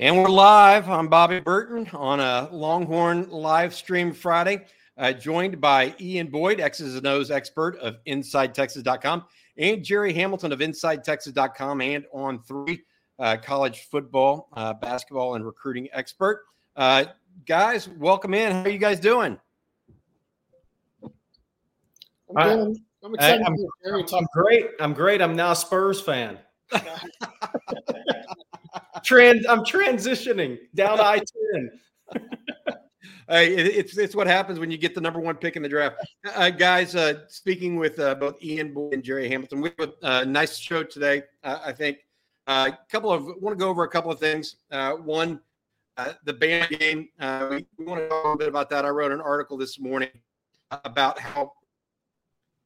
And we're live. I'm Bobby Burton on a Longhorn live stream Friday, uh, joined by Ian Boyd, X's and O's expert of InsideTexas.com, and Jerry Hamilton of InsideTexas.com and On3 uh, college football, uh, basketball, and recruiting expert. Uh, guys, welcome in. How are you guys doing? I'm, I'm excited. I, I'm, I'm great. I'm great. I'm now a Spurs fan. Trans, I'm transitioning down I ten. Hey, it's it's what happens when you get the number one pick in the draft, uh, guys. Uh, speaking with uh, both Ian Boyd and Jerry Hamilton, we have a nice show today. Uh, I think a uh, couple of want to go over a couple of things. Uh, one, the Bama game. We, we, want to talk a little bit about that. I wrote an article this morning about how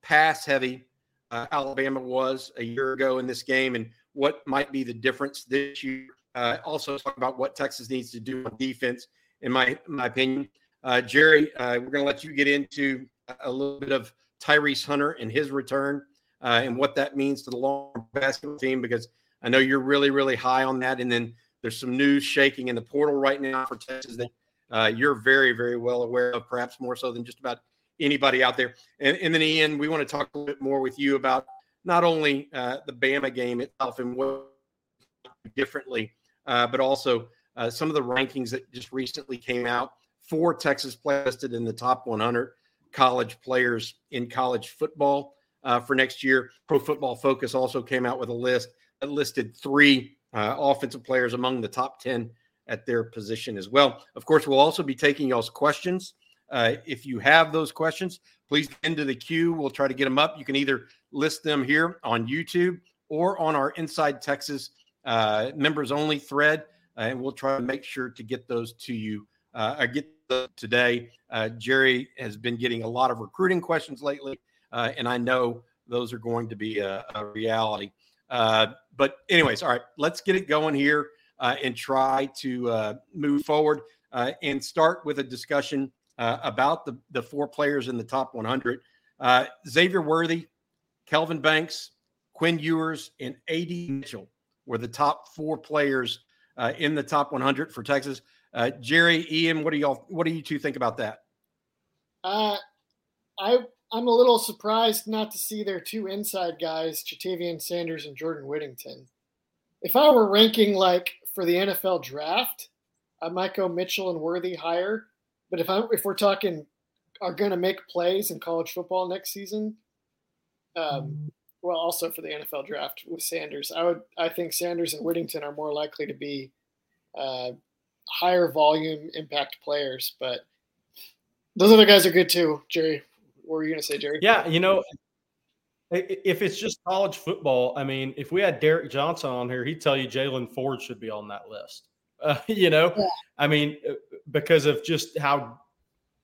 pass heavy Alabama was a year ago in this game, and what might be the difference this year uh, also talk about what Texas needs to do on defense, in my my opinion. Uh, Jerry, uh, we're going to let you get into a little bit of Tyrese Hunter and his return uh, and what that means to the long basketball team because I know you're really really high on that. And then there's some news shaking in the portal right now for Texas that uh, you're very very well aware of, perhaps more so than just about anybody out there. And, and then Ian, we want to talk a little bit more with you about not only uh, the Bama game itself and what differently uh, but also uh, some of the rankings that just recently came out for Texas listed in the top 100 college players in college football uh, for next year. Pro Football Focus also came out with a list that listed three uh, offensive players among the top 10 at their position as well. Of course, we'll also be taking y'all's questions. Uh, if you have those questions, please into the queue. We'll try to get them up. You can either list them here on YouTube or on our Inside Texas uh, members only thread, uh, and we'll try to make sure to get those to you. Uh, I get today. Uh, Jerry has been getting a lot of recruiting questions lately, uh, and I know those are going to be a, a reality. Uh, but, anyways, all right, let's get it going here and try to move forward and start with a discussion about the, the four players in the top 100. Xavier Worthy, Kelvin Banks, Quinn Ewers, and AD Mitchell were the top four players uh, in the top 100 for Texas. Uh, Jerry, Ian, what do y'all? What do you two think about that? Uh, I I'm a little surprised not to see their two inside guys, Ja'Tavion Sanders and Jordan Whittington. If I were ranking like for the NFL draft, I might go Mitchell and Worthy higher. But if I'm if we're talking are going to make plays in college football next season, um, well, also for the NFL draft with Sanders. I would I think Sanders and Whittington are more likely to be uh, higher volume impact players, but those other guys are good too. Jerry, what were you gonna say, Jerry? Yeah, you know, if it's just college football, I mean, if we had Derrick Johnson on here, he'd tell you Jaylan Ford should be on that list. Uh, you know, yeah. I mean, uh, because of just how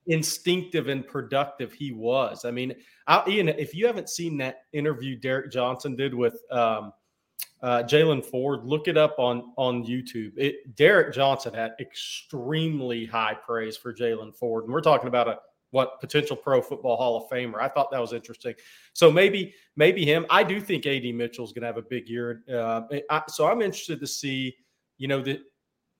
instinctive and productive he was. I mean, I, Ian, if you haven't seen that interview Derrick Johnson did with um, uh, Jaylan Ford, look it up on on YouTube. It, Derrick Johnson had extremely high praise for Jaylan Ford, and we're talking about a what potential Pro Football Hall of Famer. I thought that was interesting. So maybe maybe him. I do think AD Mitchell's going to have a big year. Uh, I, so I'm interested to see. You know that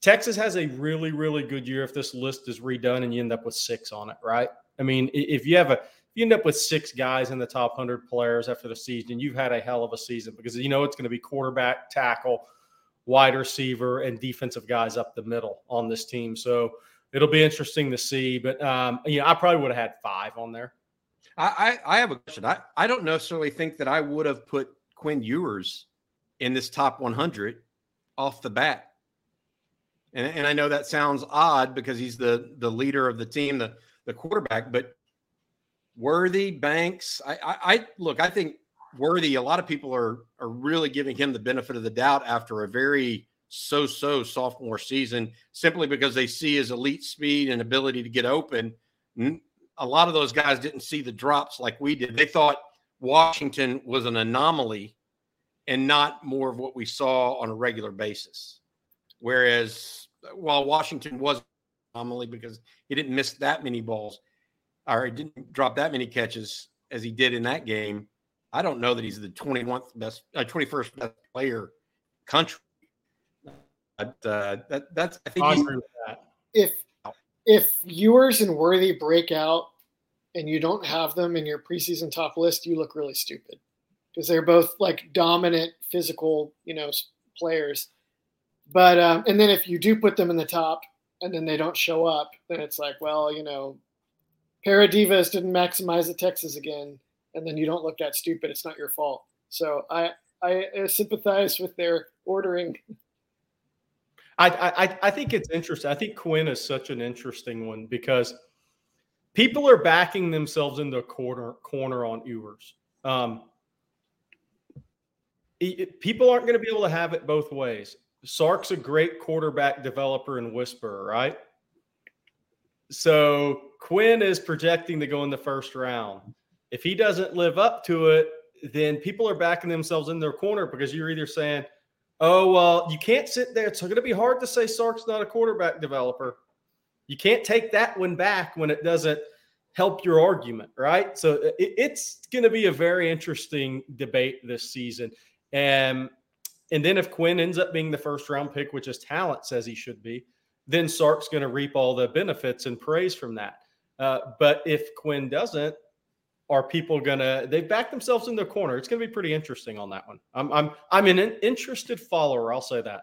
Texas has a really, really good year if this list is redone and you end up with six on it, right? I mean, if you have a if you end up with six guys in the top hundred players after the season, you've had a hell of a season because you know it's going to be quarterback, tackle, wide receiver, and defensive guys up the middle on this team. So it'll be interesting to see. But um, you know, I probably would have had five on there. I, I, I have a question. I, I don't necessarily think that I would have put Quinn Ewers in this top 100 off the bat. And, and I know that sounds odd because he's the the leader of the team, the the quarterback, but Worthy, Banks, I, I, I look, I think Worthy, a lot of people are are really giving him the benefit of the doubt after a very so-so sophomore season, simply because they see his elite speed and ability to get open. A lot of those guys didn't see the drops like we did. They thought Washington was an anomaly and not more of what we saw on a regular basis. Whereas while Washington was anomaly because he didn't miss that many balls or he didn't drop that many catches as he did in that game, I don't know that he's the 21st best, uh, 21st best player country. But uh, that that's I think I he's, agree with that. If if Ewers and Worthy break out and you don't have them in your preseason top list, you look really stupid because they're both like dominant physical, you know, players. But um, and then if you do put them in the top and then they don't show up, then it's like, well, you know, Paradivas didn't maximize at Texas again, and then you don't look that stupid. It's not your fault. So I I sympathize with their ordering. I, I I think it's interesting. I think Quinn is such an interesting one because people are backing themselves into a corner corner on Ewers. Um, people aren't going to be able to have it both ways. Sark's a great quarterback developer and whisperer, right? So Quinn is projecting to go in the first round. If he doesn't live up to it, then people are backing themselves in their corner because you're either saying, "Oh well, you can't sit there. It's going to be hard to say Sark's not a quarterback developer." You can't take that one back when it doesn't help your argument, right? So it's going to be a very interesting debate this season. And and then if Quinn ends up being the first round pick, which his talent says he should be, then Sark's going to reap all the benefits and praise from that. Uh, but if Quinn doesn't, are people gonna they've backed themselves in their corner? It's going to be pretty interesting on that one. I'm I'm I'm an interested follower. I'll say that.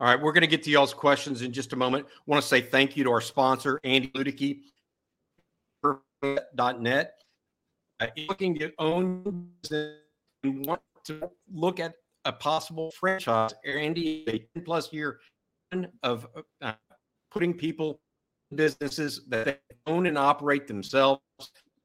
All right, we're going to get to y'all's questions in just a moment. want to say thank you to our sponsor, Andy Ludicky, net. Uh, looking to own business and want to look at a possible franchise, Andy is a 10 plus year of uh, putting people in businesses that they own and operate themselves.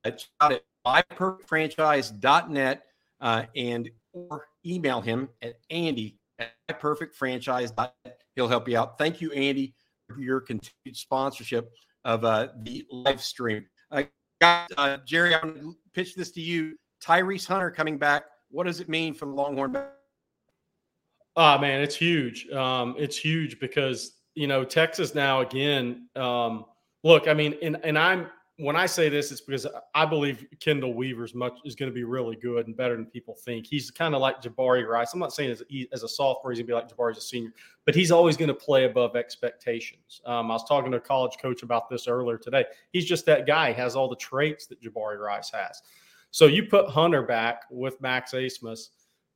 Out at myperfectfranchise.net uh, and or email him at Andy at myperfectfranchise.net. He'll help you out. Thank you, Andy, for your continued sponsorship of uh, the live stream. Uh, guys, uh, Jerry, I'm going to pitch this to you. Tyrese Hunter coming back. What does it mean for the Longhorn? Oh man, it's huge. Um, it's huge because you know Texas now again. Um, look, I mean, and and I'm when I say this, it's because I believe Chendall Weaver's much is going to be really good and better than people think. He's kind of like Jabari Rice. I'm not saying as, as a sophomore he's going to be like Jabari as a senior, but he's always going to play above expectations. Um, I was talking to a college coach about this earlier today. He's just that guy. He has all the traits that Jabari Rice has. So you put Hunter back with Max Abmas,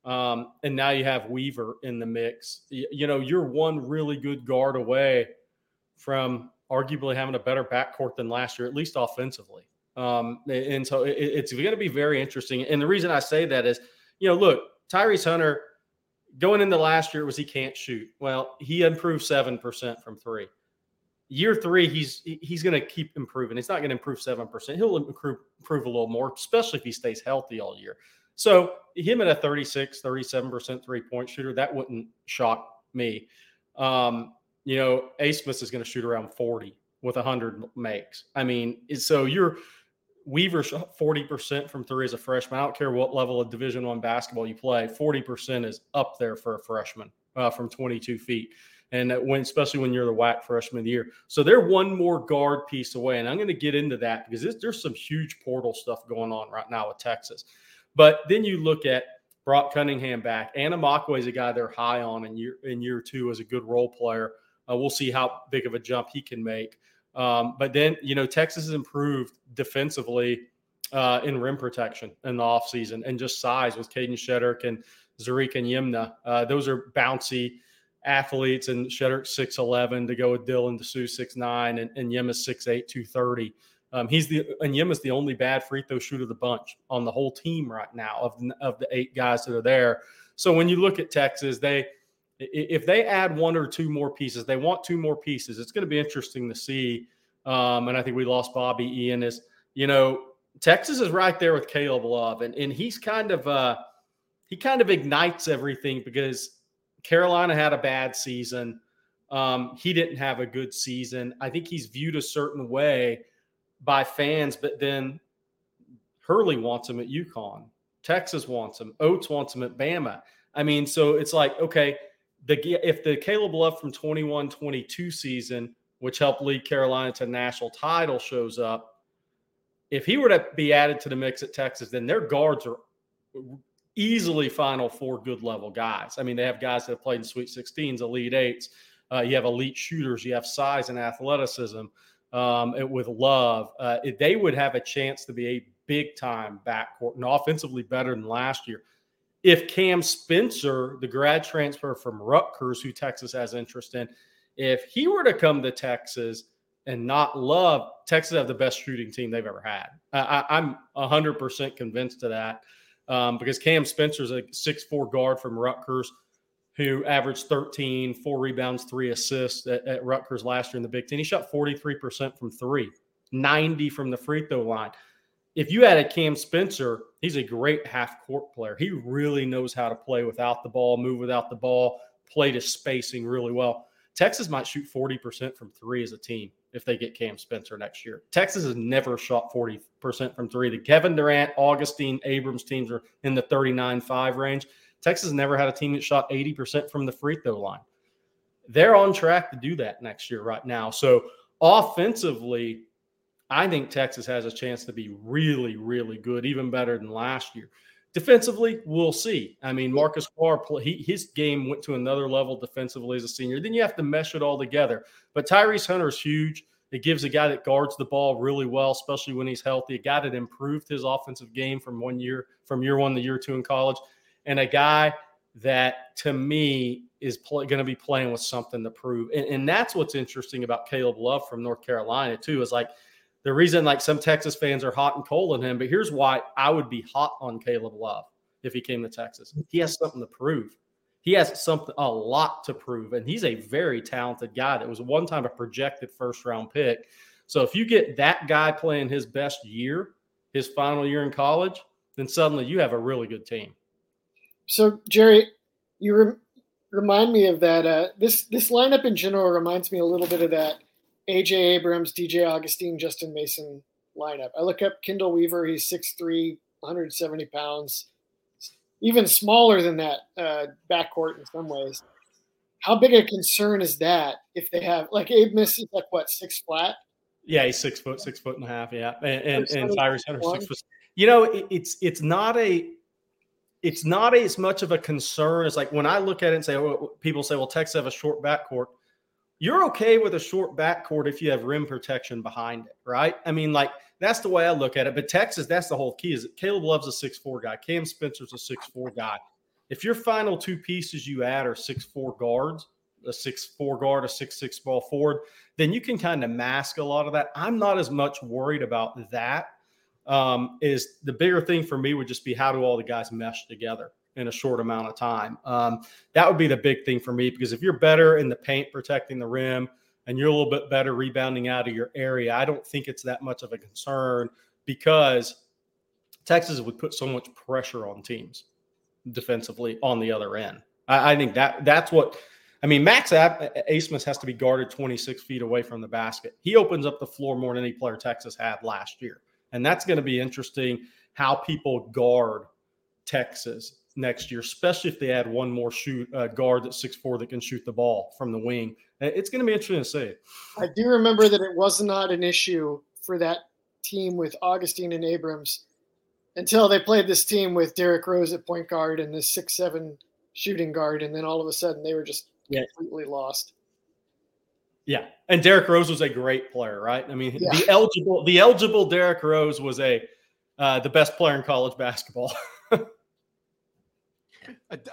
um, and now you have Weaver in the mix. You, you know, you're one really good guard away from arguably having a better backcourt than last year, at least offensively. Um, and so it, it's going to be very interesting. And the reason I say that is, you know, look, Tyrese Hunter going into last year was he can't shoot. Well, he improved seven percent from three. Year three, he's he's going to keep improving. He's not going to improve seven percent. He'll improve improve a little more, especially if he stays healthy all year. So him at a 36, 37% three point shooter, that wouldn't shock me. Um, you know, Abmas is going to shoot around 40 with 100 makes. I mean, so you're Weaver 40% from three as a freshman. I don't care what level of Division One basketball you play, 40% is up there for a freshman uh, from 22 feet. And when, especially when you're the WAC freshman of the year. So they're one more guard piece away. And I'm going to get into that because there's some huge portal stuff going on right now with Texas. But then you look at Brock Cunningham back. Anna Anamekwe is a guy they're high on in year, in year two as a good role player. Uh, we'll see how big of a jump he can make. Um, but then, you know, Texas has improved defensively uh, in rim protection in the offseason and just size with Kadin Shedrick and Ze'Rik Onyema. Uh, those are bouncy athletes, and Shedrick 6'11 to go with Dylan Disu 6'9 and, and Yimma 6'8, 230. Um, he's the and Yimma's the only bad free throw shooter of the bunch on the whole team right now of, of the eight guys that are there. So when you look at Texas, they – if they add one or two more pieces, they want two more pieces. It's going to be interesting to see. Um, and I think we lost Bobby Ian. Is you know Texas is right there with Caleb Love, and and he's kind of uh, he kind of ignites everything because Carolina had a bad season. Um, he didn't have a good season. I think he's viewed a certain way by fans, but then Hurley wants him at UConn. Texas wants him. Oats wants him at Bama. I mean, so it's like okay the if the Caleb Love from 21 22 season, which helped lead Carolina to national title, shows up, if he were to be added to the mix at Texas, then their guards are easily Final Four good level guys. I mean, they have guys that have played in Sweet 16s, Elite Eights. Uh, you have elite shooters. You have size and athleticism um, with love. Uh, they would have a chance to be a big time backcourt and offensively better than last year. If Cam Spencer, the grad transfer from Rutgers, who Texas has interest in, if he were to come to Texas and not love, Texas have the best shooting team they've ever had. I, am 100% convinced of that um, because Cam Spencer's a six-four guard from Rutgers who averaged 13, four rebounds, three assists at, at Rutgers last year in the Big Ten. He shot 43% from three, 90 from the free throw line. If you had a Cam Spencer, he's a great half court player. He really knows how to play without the ball, move without the ball, play to spacing really well. Texas might shoot 40% from three as a team if they get Cam Spencer next year. Texas has never shot 40% from three. The Kevin Durant, Augustin, Abrams teams are in the 39 5 range. Texas never had a team that shot 80% from the free throw line. They're on track to do that next year right now. So offensively, I think Texas has a chance to be really, really good, even better than last year. Defensively, we'll see. I mean, Marcus Carr, he, his game went to another level defensively as a senior. Then you have to mesh it all together. But Tyrese Hunter is huge. It gives a guy that guards the ball really well, especially when he's healthy. A guy that improved his offensive game from one year, from year one to year two in college and a guy that to me is going to be playing with something to prove. And, and that's what's interesting about Caleb Love from North Carolina, too, is like the reason like some Texas fans are hot and cold on him. But here's why I would be hot on Caleb Love if he came to Texas. He has something to prove. He has something a lot to prove, and he's a very talented guy that was one time a projected first round pick. So if you get that guy playing his best year, his final year in college, then suddenly you have a really good team. So Jerry, you re- remind me of that. Uh, this this lineup in general reminds me a little bit of that AJ Abrams, DJ Augustin, Justin Mason lineup. I look up Chendall Weaver. He's 6'3", 170 pounds, even smaller than that uh, backcourt in some ways. How big a concern is that if they have like Abmas is like what six flat? Yeah, he's six foot, six foot and a half. Yeah, and and, and Tyrese Hunter six foot. You know, it, it's it's not a it's not as much of a concern as like when I look at it and say, well, people say, well, Texas have a short backcourt. You're okay with a short backcourt if you have rim protection behind it, right? I mean, like that's the way I look at it. But Texas, that's the whole key. Is Caleb Love's a six four guy. Cam Spencer's a six four guy. If your final two pieces you add are six four guards, a six four guard, a six six ball forward, then you can kind of mask a lot of that. I'm not as much worried about that um, is the bigger thing for me would just be how do all the guys mesh together in a short amount of time. Um, that would be the big thing for me because if you're better in the paint protecting the rim and you're a little bit better rebounding out of your area, I don't think it's that much of a concern because Texas would put so much pressure on teams defensively on the other end. I, I think that that's what I mean. Max Abmas has to be guarded 26 feet away from the basket. He opens up the floor more than any player Texas had last year. And that's going to be interesting how people guard Texas next year, especially if they add one more shoot uh, guard that's six four that can shoot the ball from the wing. It's going to be interesting to see. I do remember that it was not an issue for that team with Augustin and Abrams until they played this team with Derrick Rose at point guard and this six seven shooting guard, and then all of a sudden they were just yeah. completely lost. Yeah, and Derrick Rose was a great player, right? I mean, yeah. the eligible the eligible Derrick Rose was a uh, the best player in college basketball. I,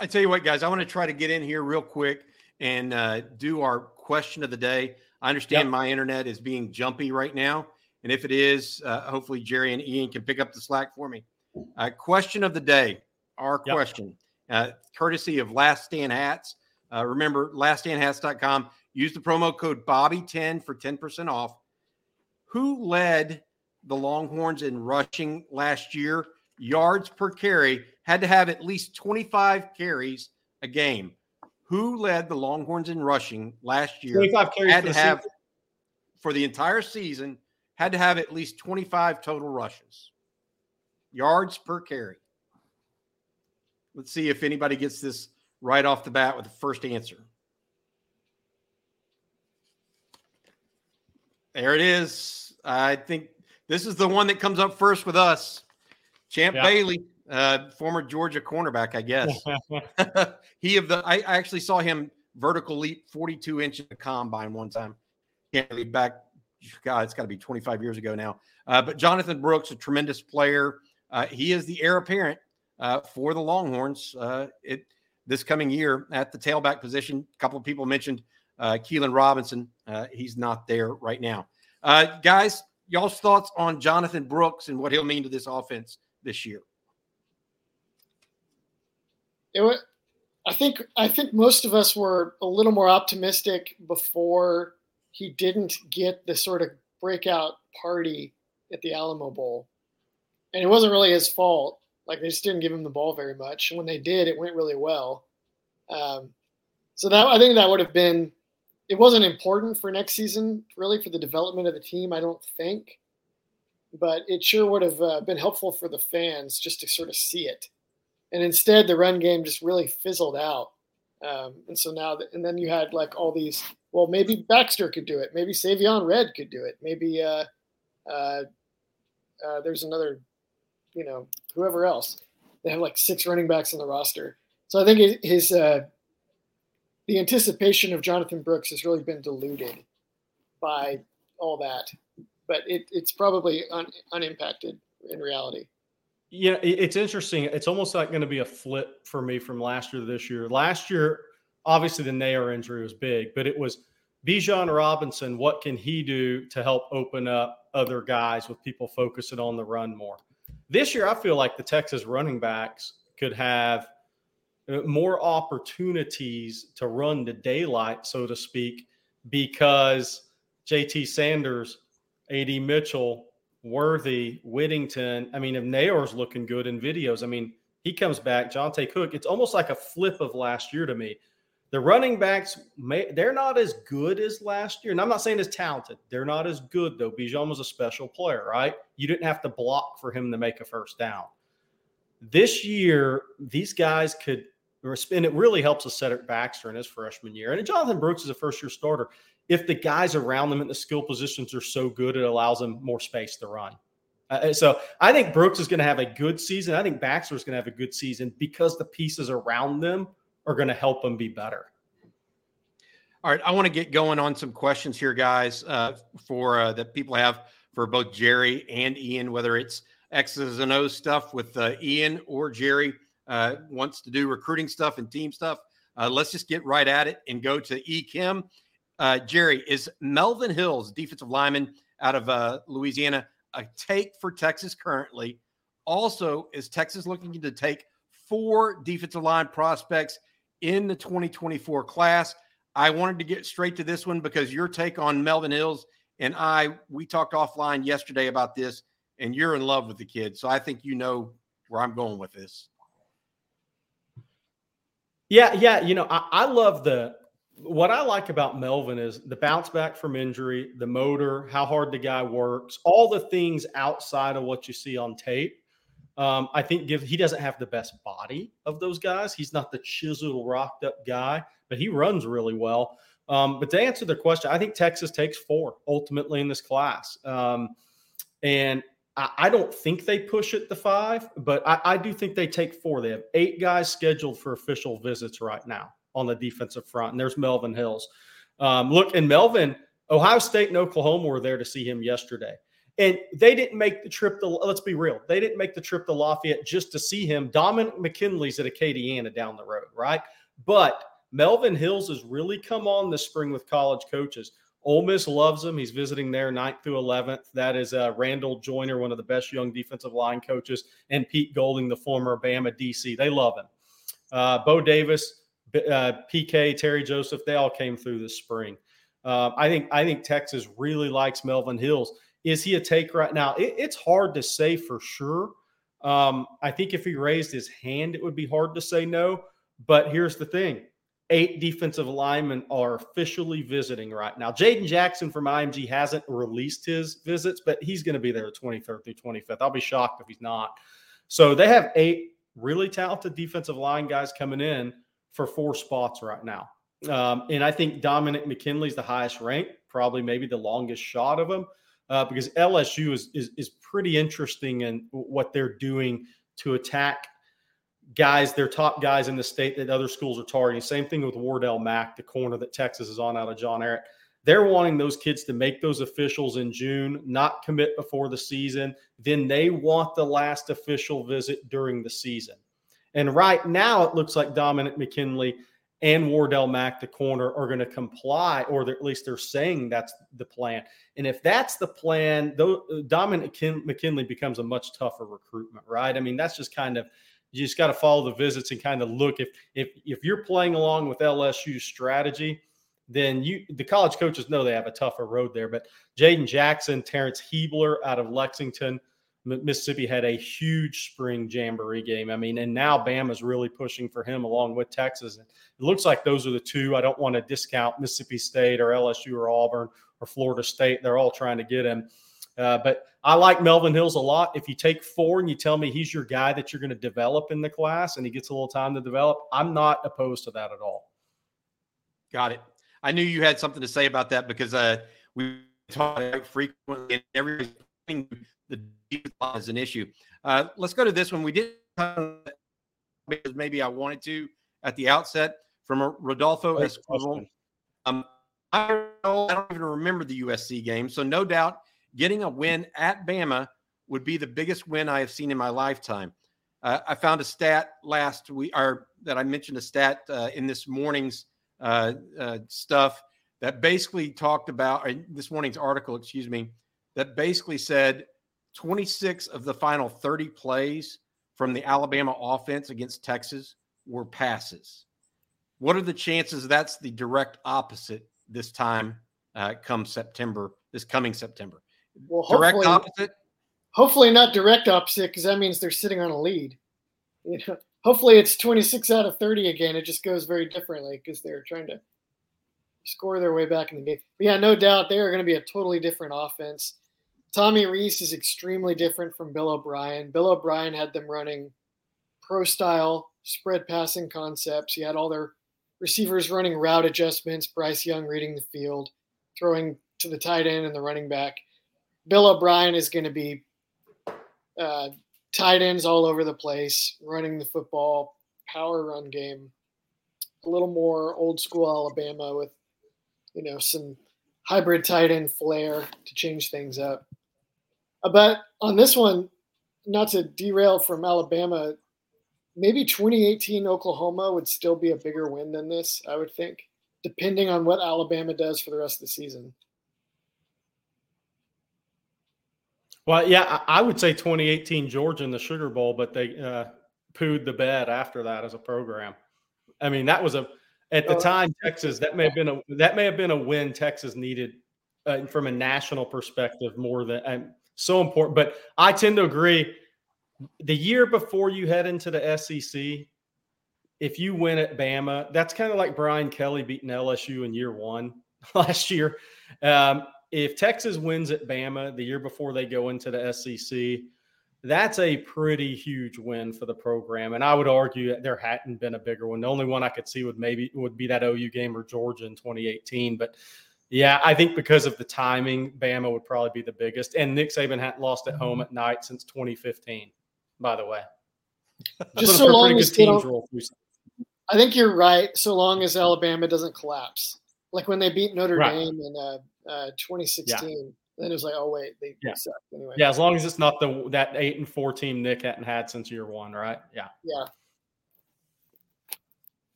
I, tell you what, guys, I want to try to get in here real quick and uh, do our question of the day. I understand yep. my internet is being jumpy right now, and if it is, uh, hopefully Jerry and Ian can pick up the slack for me. Uh, question of the day, our yep. question, uh, courtesy of Last Stand Hats. Uh, remember, laststandhats.com Use the promo code Bobby10 for 10% off. Who led the Longhorns in rushing last year? Yards per carry had to have at least 25 carries a game. Who led the Longhorns in rushing last year? 25 carries had to have season. for the entire season had to have at least 25 total rushes. Yards per carry. Let's see if anybody gets this right off the bat with the first answer. There it is. I think this is the one that comes up first with us. Champ yeah. Bailey, uh, former Georgia cornerback, I guess. he of the I, I actually saw him vertical leap 42 inches a combine one time. Can't be back. God, it's got to be 25 years ago now. Uh, but Jonathan Brooks, a tremendous player. Uh, he is the heir apparent uh, for the Longhorns. Uh, it this coming year at the tailback position. A couple of people mentioned uh, Keilan Robinson. Uh, he's not there right now. Uh, guys, y'all's thoughts on Jonathan Brooks and what he'll mean to this offense this year? It was, I think I think most of us were a little more optimistic before he didn't get the sort of breakout party at the Alamo Bowl, and it wasn't really his fault. Like they just didn't give him the ball very much. And when they did, it went really well. Um, so that I think that would have been. It wasn't important for next season, really, for the development of the team. I don't think, but it sure would have uh, been helpful for the fans just to sort of see it. And instead, the run game just really fizzled out. Um, and so now, and then you had like all these. Well, maybe Baxter could do it. Maybe Savion Red could do it. Maybe uh, uh, uh, there's another you know, whoever else. They have like six running backs on the roster. So I think his uh, the anticipation of Jonathan Brooks has really been diluted by all that, but it, it's probably un, unimpacted in reality. Yeah, it's interesting. It's almost like going to be a flip for me from last year to this year. Last year, obviously the Neyor injury was big, but it was Bijan Robinson. What can he do to help open up other guys with people focusing on the run more? This year, I feel like the Texas running backs could have Uh, more opportunities to run the daylight, so to speak, because JT Sanders, AD Mitchell, Worthy, Whittington. I mean, if Neyor's looking good in videos, I mean, he comes back, Johntay Cook. It's almost like a flip of last year to me. The running backs, may, they're not as good as last year. And I'm not saying as talented. They're not as good, though. Bijan was a special player, right? You didn't have to block for him to make a first down. This year, these guys could, and it really helps us set it Baxter in his freshman year. And Jonathan Brooks is a first year starter. If the guys around them in the skill positions are so good, it allows them more space to run. Uh, so I think Brooks is going to have a good season. I think Baxter is going to have a good season because the pieces around them are going to help them be better. All right, I want to get going on some questions here, guys, uh, for uh, that people have for both Jerry and Ian, whether it's X's and O's stuff with uh, Ian or Jerry uh, wants to do recruiting stuff and team stuff. Uh, let's just get right at it and go to E Kim. Uh, Jerry, is Melvin Hills, defensive lineman out of Louisiana, a take for Texas currently? Also, is Texas looking to take four defensive line prospects in the 2024 class. I wanted to get straight to this one because your take on Melvin Hills and I, we talked offline yesterday about this, and you're in love with the kid. So I think you know where I'm going with this. Yeah, yeah. You know, I, I love the what I like about Melvin is the bounce back from injury, the motor, how hard the guy works, all the things outside of what you see on tape um, I think give he doesn't have the best body of those guys. He's not the chiseled, rocked up guy, but he runs really well. Um, but to answer the question, I think Texas takes four ultimately in this class. Um, and I, don't think they push it to five, but I, I do think they take four. They have eight guys scheduled for official visits right now on the defensive front. And there's Melvin Hills. Um, look, and Melvin, Ohio State and Oklahoma were there to see him yesterday. And they didn't make the trip to, let's be real, they didn't make the trip to Lafayette just to see him. Dominic McKinley's at Acadiana down the road, right? But Melvin Hills has really come on this spring with college coaches. Ole Miss loves him. He's visiting there 9th through 11th. That is uh, Randall Joyner, one of the best young defensive line coaches, and Pete Golding, the former Bama DC. They love him. Uh, Bo Davis, uh, PK, Terry Joseph, they all came through this spring. Uh, I think I think Texas really likes Melvin Hills. Is he a take right now? It, it's hard to say for sure. Um, I think if he raised his hand, it would be hard to say no. But here's the thing eight defensive linemen are officially visiting right now. Jaden Jackson from IMG hasn't released his visits, but he's going to be there 23rd through 25th. I'll be shocked if he's not. So they have eight really talented defensive line guys coming in for four spots right now. Um, and I think Dominic McKinley's the highest ranked, probably maybe the longest shot of them uh, because LSU is, is, is pretty interesting in what they're doing to attack guys, they're top guys in the state that other schools are targeting. Same thing with Wardell Mack, the corner that Texas is on out of John Ehret. They're wanting those kids to make those officials in June, not commit before the season. Then they want the last official visit during the season. And right now, it looks like Dominic McKinley and Wardell Mack, the corner, are going to comply, or at least they're saying that's the plan. And if that's the plan, though, Dominic McKinley becomes a much tougher recruitment, right? I mean, that's just kind of you just got to follow the visits and kind of look if if if you're playing along with LSU's strategy, then you the college coaches know they have a tougher road there. But Jaden Jackson, Terrence Hebler out of Lexington, Mississippi had a huge spring jamboree game. I mean, and now Bama's really pushing for him along with Texas. And it looks like those are the two. I don't want to discount Mississippi State or LSU or Auburn or Florida State. They're all trying to get him. Uh, but I like Melvin Hills a lot. If you take four and you tell me he's your guy that you're going to develop in the class and he gets a little time to develop, I'm not opposed to that at all. Got it. I knew you had something to say about that because uh, we talk frequently and every the is an issue. Uh, let's go to this one. We did because maybe I wanted to at the outset from Rodolfo Esquivel. Um, I don't, I don't even remember the USC game, so no doubt getting a win at Bama would be the biggest win I have seen in my lifetime. Uh, I found a stat last week, or that I mentioned a stat uh, in this morning's uh, uh stuff that basically talked about this morning's article, excuse me, that basically said 26 of the final 30 plays from the Alabama offense against Texas were passes. What are the chances that's the direct opposite this time uh, come September, this coming September? Well, direct opposite. Hopefully not direct opposite because that means they're sitting on a lead. You know, hopefully it's 26 out of 30 again. It just goes very differently because they're trying to score their way back in the game. But yeah, no doubt they are going to be a totally different offense. Tommy Rees is extremely different from Bill O'Brien. Bill O'Brien had them running pro style spread passing concepts. He had all their receivers running route adjustments, Bryce Young reading the field, throwing to the tight end and the running back. Bill O'Brien is going to be uh, tight ends all over the place, running the football, power run game, a little more old school Alabama with, you know, some hybrid tight end flair to change things up. Uh, but on this one, not to derail from Alabama, maybe 2018 Oklahoma would still be a bigger win than this, I would think, depending on what Alabama does for the rest of the season. Well, yeah, I would say 2018 Georgia in the Sugar Bowl, but they uh, pooed the bed after that as a program. I mean, that was a at the oh, time Texas that may have been a that may have been a win Texas needed uh, from a national perspective more than and so important. But I tend to agree. The year before you head into the SEC, if you win at Bama, that's kind of like Brian Kelly beating LSU in year one last year. Um, if Texas wins at Bama the year before they go into the SEC, that's a pretty huge win for the program. And I would argue that there hadn't been a bigger one. The only one I could see would maybe would be that OU game or Georgia in 2018. But yeah, I think because of the timing, Bama would probably be the biggest. And Nick Saban hadn't lost at home at night since 2015, by the way. Just so long as I think you're right. So long as Alabama doesn't collapse, like when they beat Notre right. Dame in uh, uh, 2016. Yeah. Then it was like, oh wait, they, yeah. suck anyway. Yeah, as long as it's not the that eight and four team Nick hadn't had since year one, right? Yeah. Yeah.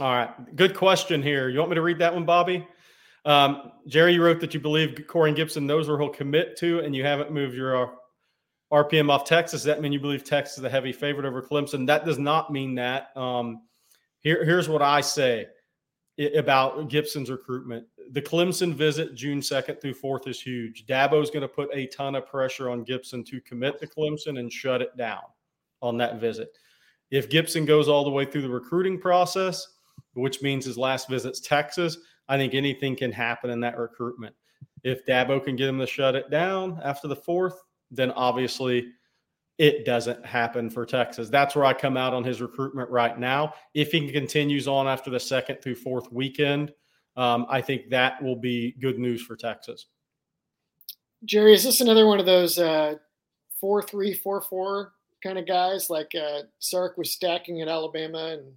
All right. Good question here. You want me to read that one, Bobby? Um, Jerry, you wrote that you believe Corey Gibson knows where he'll commit to, and you haven't moved your uh, RPM off Texas. Does that mean you believe Texas is a heavy favorite over Clemson? That does not mean that. Um, here, here's what I say about Gibson's recruitment. The Clemson visit June 2nd through 4th is huge. Dabo's going to put a ton of pressure on Gibson to commit to Clemson and shut it down on that visit. If Gibson goes all the way through the recruiting process, which means his last visit's Texas, I think anything can happen in that recruitment. If Dabo can get him to shut it down after the fourth, then obviously it doesn't happen for Texas. That's where I come out on his recruitment right now. If he continues on after the second through fourth weekend, um, I think that will be good news for Texas. Jerry, is this another one of those uh, four three four four kind of guys like uh, Sark was stacking at Alabama and.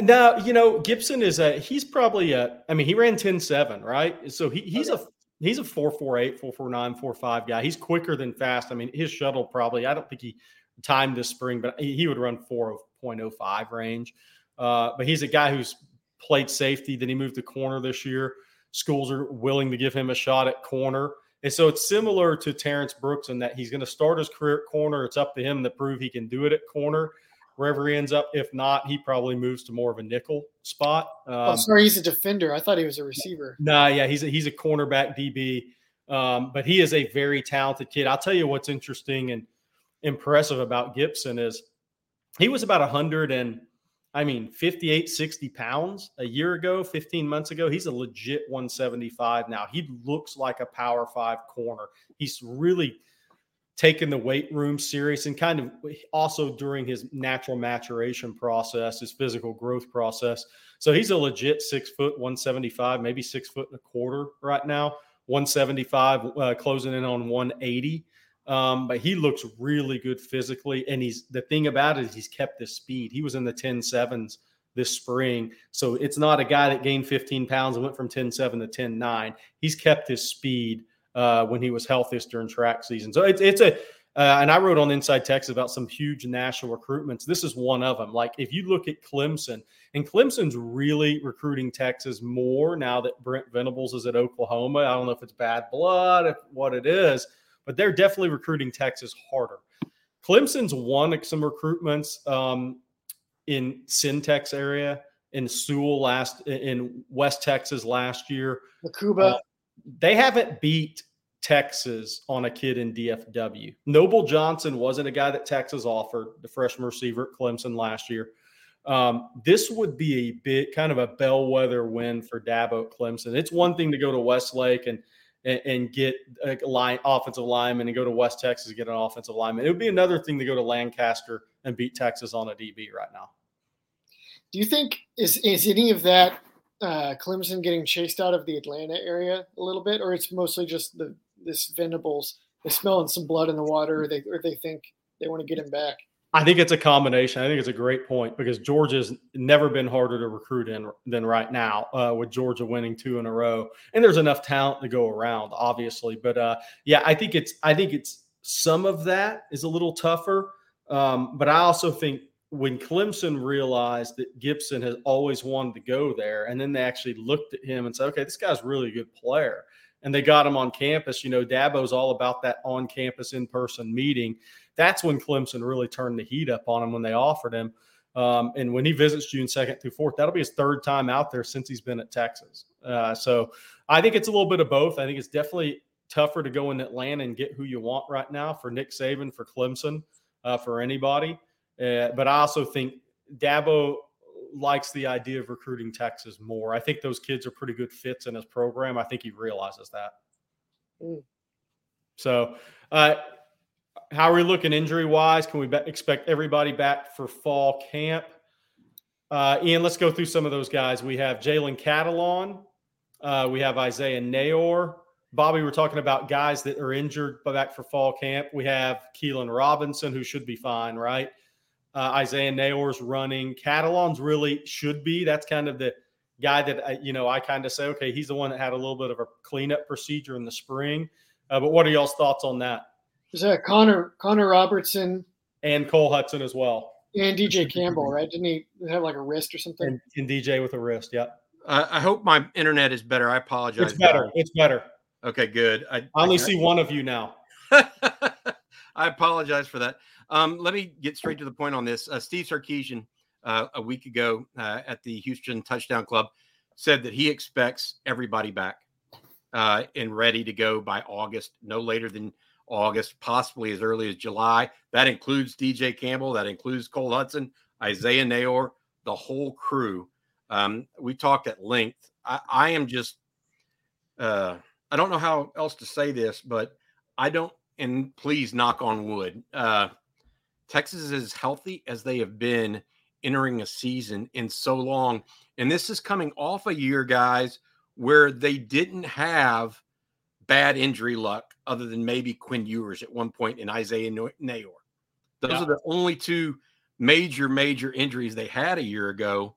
Now, you know, Gibson is a, he's probably a, I mean, he ran 10 7, right? So he, he's okay. a, he's a 448, 449, 45 guy. He's quicker than fast. I mean, his shuttle probably, I don't think he timed this spring, but he would run 4.05 range. Uh, but he's a guy who's played safety. Then he moved to corner this year. Schools are willing to give him a shot at corner. And so it's similar to Terrence Brooks in that he's going to start his career at corner. It's up to him to prove he can do it at corner wherever he ends up. If not, he probably moves to more of a nickel spot. Oh, um, oh, sorry, he's a defender. I thought he was a receiver. Nah, yeah, he's a, he's a cornerback DB, um, but he is a very talented kid. I'll tell you what's interesting and impressive about Gibson is he was about 100 and I mean 58, 60 pounds a year ago, 15 months ago. He's a legit 175 now. He looks like a power five corner. He's really taken the weight room serious and kind of also during his natural maturation process, his physical growth process. So he's a legit six foot, 175, maybe six foot and a quarter right now, 175, uh, closing in on 180. Um, but he looks really good physically. And he's the thing about it is he's kept this speed. He was in the 10 sevens this spring. So it's not a guy that gained 15 pounds and went from 10 7 to 10 9. He's kept his speed uh, when he was healthiest during track season. So it's it's a uh, and I wrote on Inside Texas about some huge national recruitments. This is one of them. Like if you look at Clemson, and Clemson's really recruiting Texas more now that Brent Venables is at Oklahoma. I don't know if it's bad blood, if what it is, but they're definitely recruiting Texas harder. Clemson's won some recruitments um, in CenTex area in Sewell last in West Texas last year. Makuba. Uh, they haven't beat Texas on a kid in DFW. Noble Johnson wasn't a guy that Texas offered, the freshman receiver at Clemson last year. Um, this would be a bit kind of a bellwether win for Dabo Clemson. It's one thing to go to Westlake and and, and get a line offensive lineman and go to West Texas and get an offensive lineman. It would be another thing to go to Lancaster and beat Texas on a DB right now. Do you think is is any of that uh, Clemson getting chased out of the Atlanta area a little bit, or it's mostly just the this Venables they smelling some blood in the water, or they or they think they want to get him back. I think it's a combination. I think it's a great point because Georgia's never been harder to recruit in than right now, uh, with Georgia winning two in a row, and there's enough talent to go around, obviously. But uh, yeah, I think it's I think it's some of that is a little tougher, um, but I also think when Clemson realized that Gibson has always wanted to go there, and then they actually looked at him and said, okay, this guy's really a good player. And they got him on campus. You know, Dabo's all about that on campus, in person meeting. That's when Clemson really turned the heat up on him when they offered him. Um, and when he visits June 2nd through 4th, that'll be his third time out there since he's been at Texas. Uh, so I think it's a little bit of both. I think it's definitely tougher to go in Atlanta and get who you want right now for Nick Saban, for Clemson, uh, for anybody. Uh, but I also think Dabo likes the idea of recruiting Texas more. I think those kids are pretty good fits in his program. I think he realizes that. Mm. So, uh, how are we looking injury wise? Can we be- expect everybody back for fall camp? Uh, Ian, let's go through some of those guys. We have Jalen Catalon. Uh, we have Isaiah Neyor. Bobby, we're talking about guys that are injured back for fall camp. We have Keilan Robinson, who should be fine, right? Uh, Isaiah Neyor's running. Catalon's really should be. That's kind of the guy that I, you know I kind of say, okay, he's the one that had a little bit of a cleanup procedure in the spring. Uh, but what are y'all's thoughts on that? Is that Connor Connor Robertson and Cole Hudson as well, and DJ Campbell, right? Didn't he have like a wrist or something? And, and DJ with a wrist, yeah. Uh, I hope my internet is better. I apologize. It's better. It's better. Okay, good. I, I only I, see one of you now. I apologize for that. Um, let me get straight to the point on this. Uh, Steve Sarkisian, uh, a week ago uh, at the Houston Touchdown Club, said that he expects everybody back uh, and ready to go by August, no later than August, possibly as early as July. That includes DJ Campbell, that includes Cole Hudson, Isaiah Neyor, the whole crew. Um, we talked at length. I, I am just, uh, I don't know how else to say this, but I don't, and please knock on wood. Uh, Texas is as healthy as they have been entering a season in so long. And this is coming off a year, guys, where they didn't have bad injury luck other than maybe Quinn Ewers at one point and Isaiah Neyor. Those yeah. are the only two major, major injuries they had a year ago.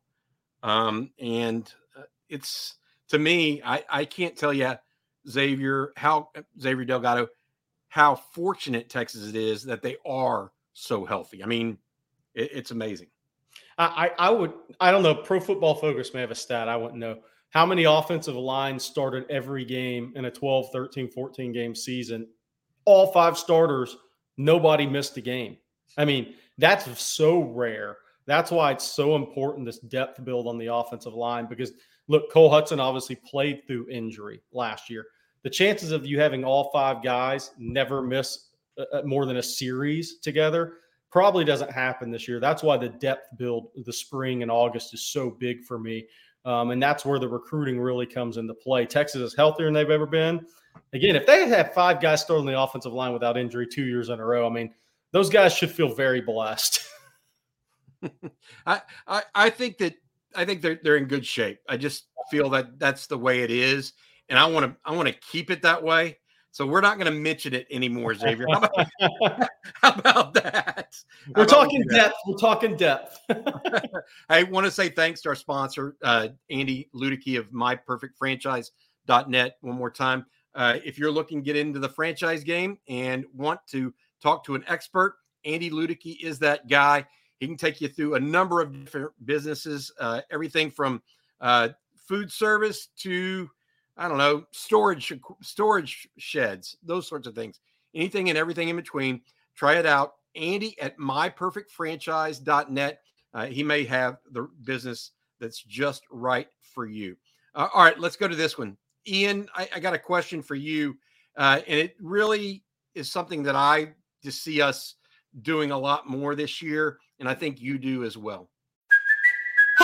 Um, and uh, it's to me, I, I can't tell you, Xavier, how Xavier Delgado, how fortunate Texas it is that they are so healthy. I mean, it, it's amazing. I, I would, I don't know. Pro Football Focus may have a stat. I wouldn't know how many offensive lines started every game in a 12, 13, 14 game season. All five starters, nobody missed a game. I mean, that's so rare. That's why it's so important this depth build on the offensive line because look, Cole Hudson obviously played through injury last year. The chances of you having all five guys never miss more than a series together probably doesn't happen this year. That's why the depth build the spring and August is so big for me. Um, and that's where the recruiting really comes into play. Texas is healthier than they've ever been. Again, if they have five guys starting the offensive line without injury two years in a row, I mean, those guys should feel very blessed. I, I I think that I think they're they're in good shape. I just feel that that's the way it is, and I want to I want to keep it that way. So we're not going to mention it anymore, Xavier. How about, how about that? How we're about talking that? depth. We're talking depth. I want to say thanks to our sponsor, uh, Andy Ludicky of MyPerfectFranchise.net. One more time, uh, if you're looking to get into the franchise game and want to talk to an expert, Andy Ludicky is that guy. He can take you through a number of different businesses, uh, everything from uh, food service to I don't know storage storage sheds, those sorts of things. Anything and everything in between. Try it out. Andy at myperfectfranchise.net. Uh, he may have the business that's just right for you. Uh, all right, let's go to this one. Ian, I, I got a question for you. Uh, and it really is something that I just see us doing a lot more this year. And I think you do as well.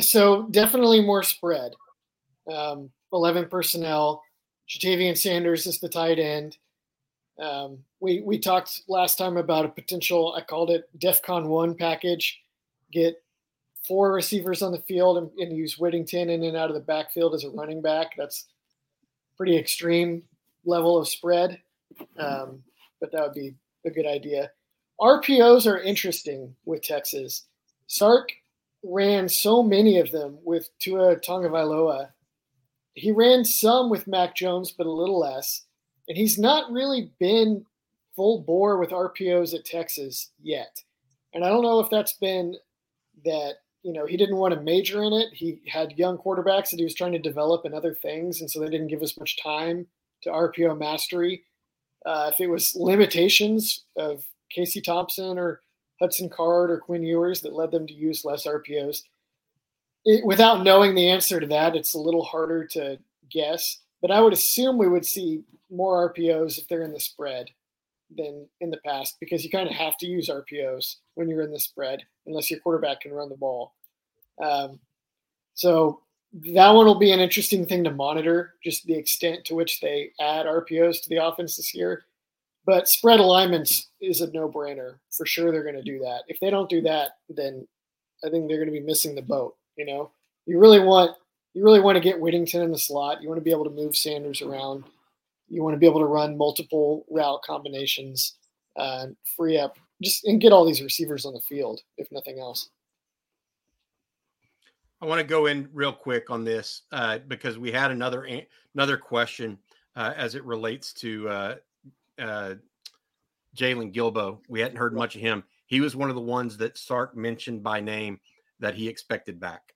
So definitely more spread. Um, 11 personnel. Ja'Tavion Sanders is the tight end. Um, we, we talked last time about a potential, I called it DEFCON 1 package. Get four receivers on the field and, and use Whittington in and out of the backfield as a running back. That's pretty extreme level of spread, um, but that would be a good idea. RPOs are interesting with Texas. Sark ran so many of them with Tua Tagovailoa. He ran some with Mac Jones, but a little less. And he's not really been full bore with RPOs at Texas yet. And I don't know if that's been that, you know, he didn't want to major in it. He had young quarterbacks that he was trying to develop and other things. And so they didn't give us much time to RPO mastery. Uh, if it was limitations of Casey Thompson or Hudson Card or Quinn Ewers that led them to use less RPOs, it, without knowing the answer to that, it's a little harder to guess. But I would assume we would see more RPOs if they're in the spread than in the past because you kind of have to use RPOs when you're in the spread unless your quarterback can run the ball. Um, so that one will be an interesting thing to monitor, just the extent to which they add RPOs to the offense this year. But spread alignments is a no brainer. For sure, they're going to do that. If they don't do that, then I think they're going to be missing the boat. You know, you really want you really want to get Whittington in the slot. You want to be able to move Sanders around. You want to be able to run multiple route combinations, uh, free up just and get all these receivers on the field, if nothing else. I want to go in real quick on this uh, because we had another another question uh, as it relates to uh, Jaylon Guilbeau. We hadn't heard much of him. He was one of the ones that Sark mentioned by name that he expected back.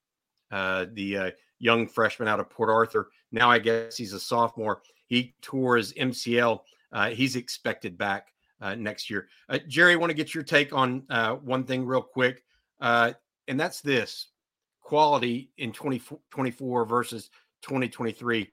Uh, the uh, young freshman out of Port Arthur. Now I guess he's a sophomore. He tore his MCL. Uh, he's expected back uh, next year. Uh, Jerry, I want to get your take on uh, one thing real quick, and that's this quality in 2024 versus 2023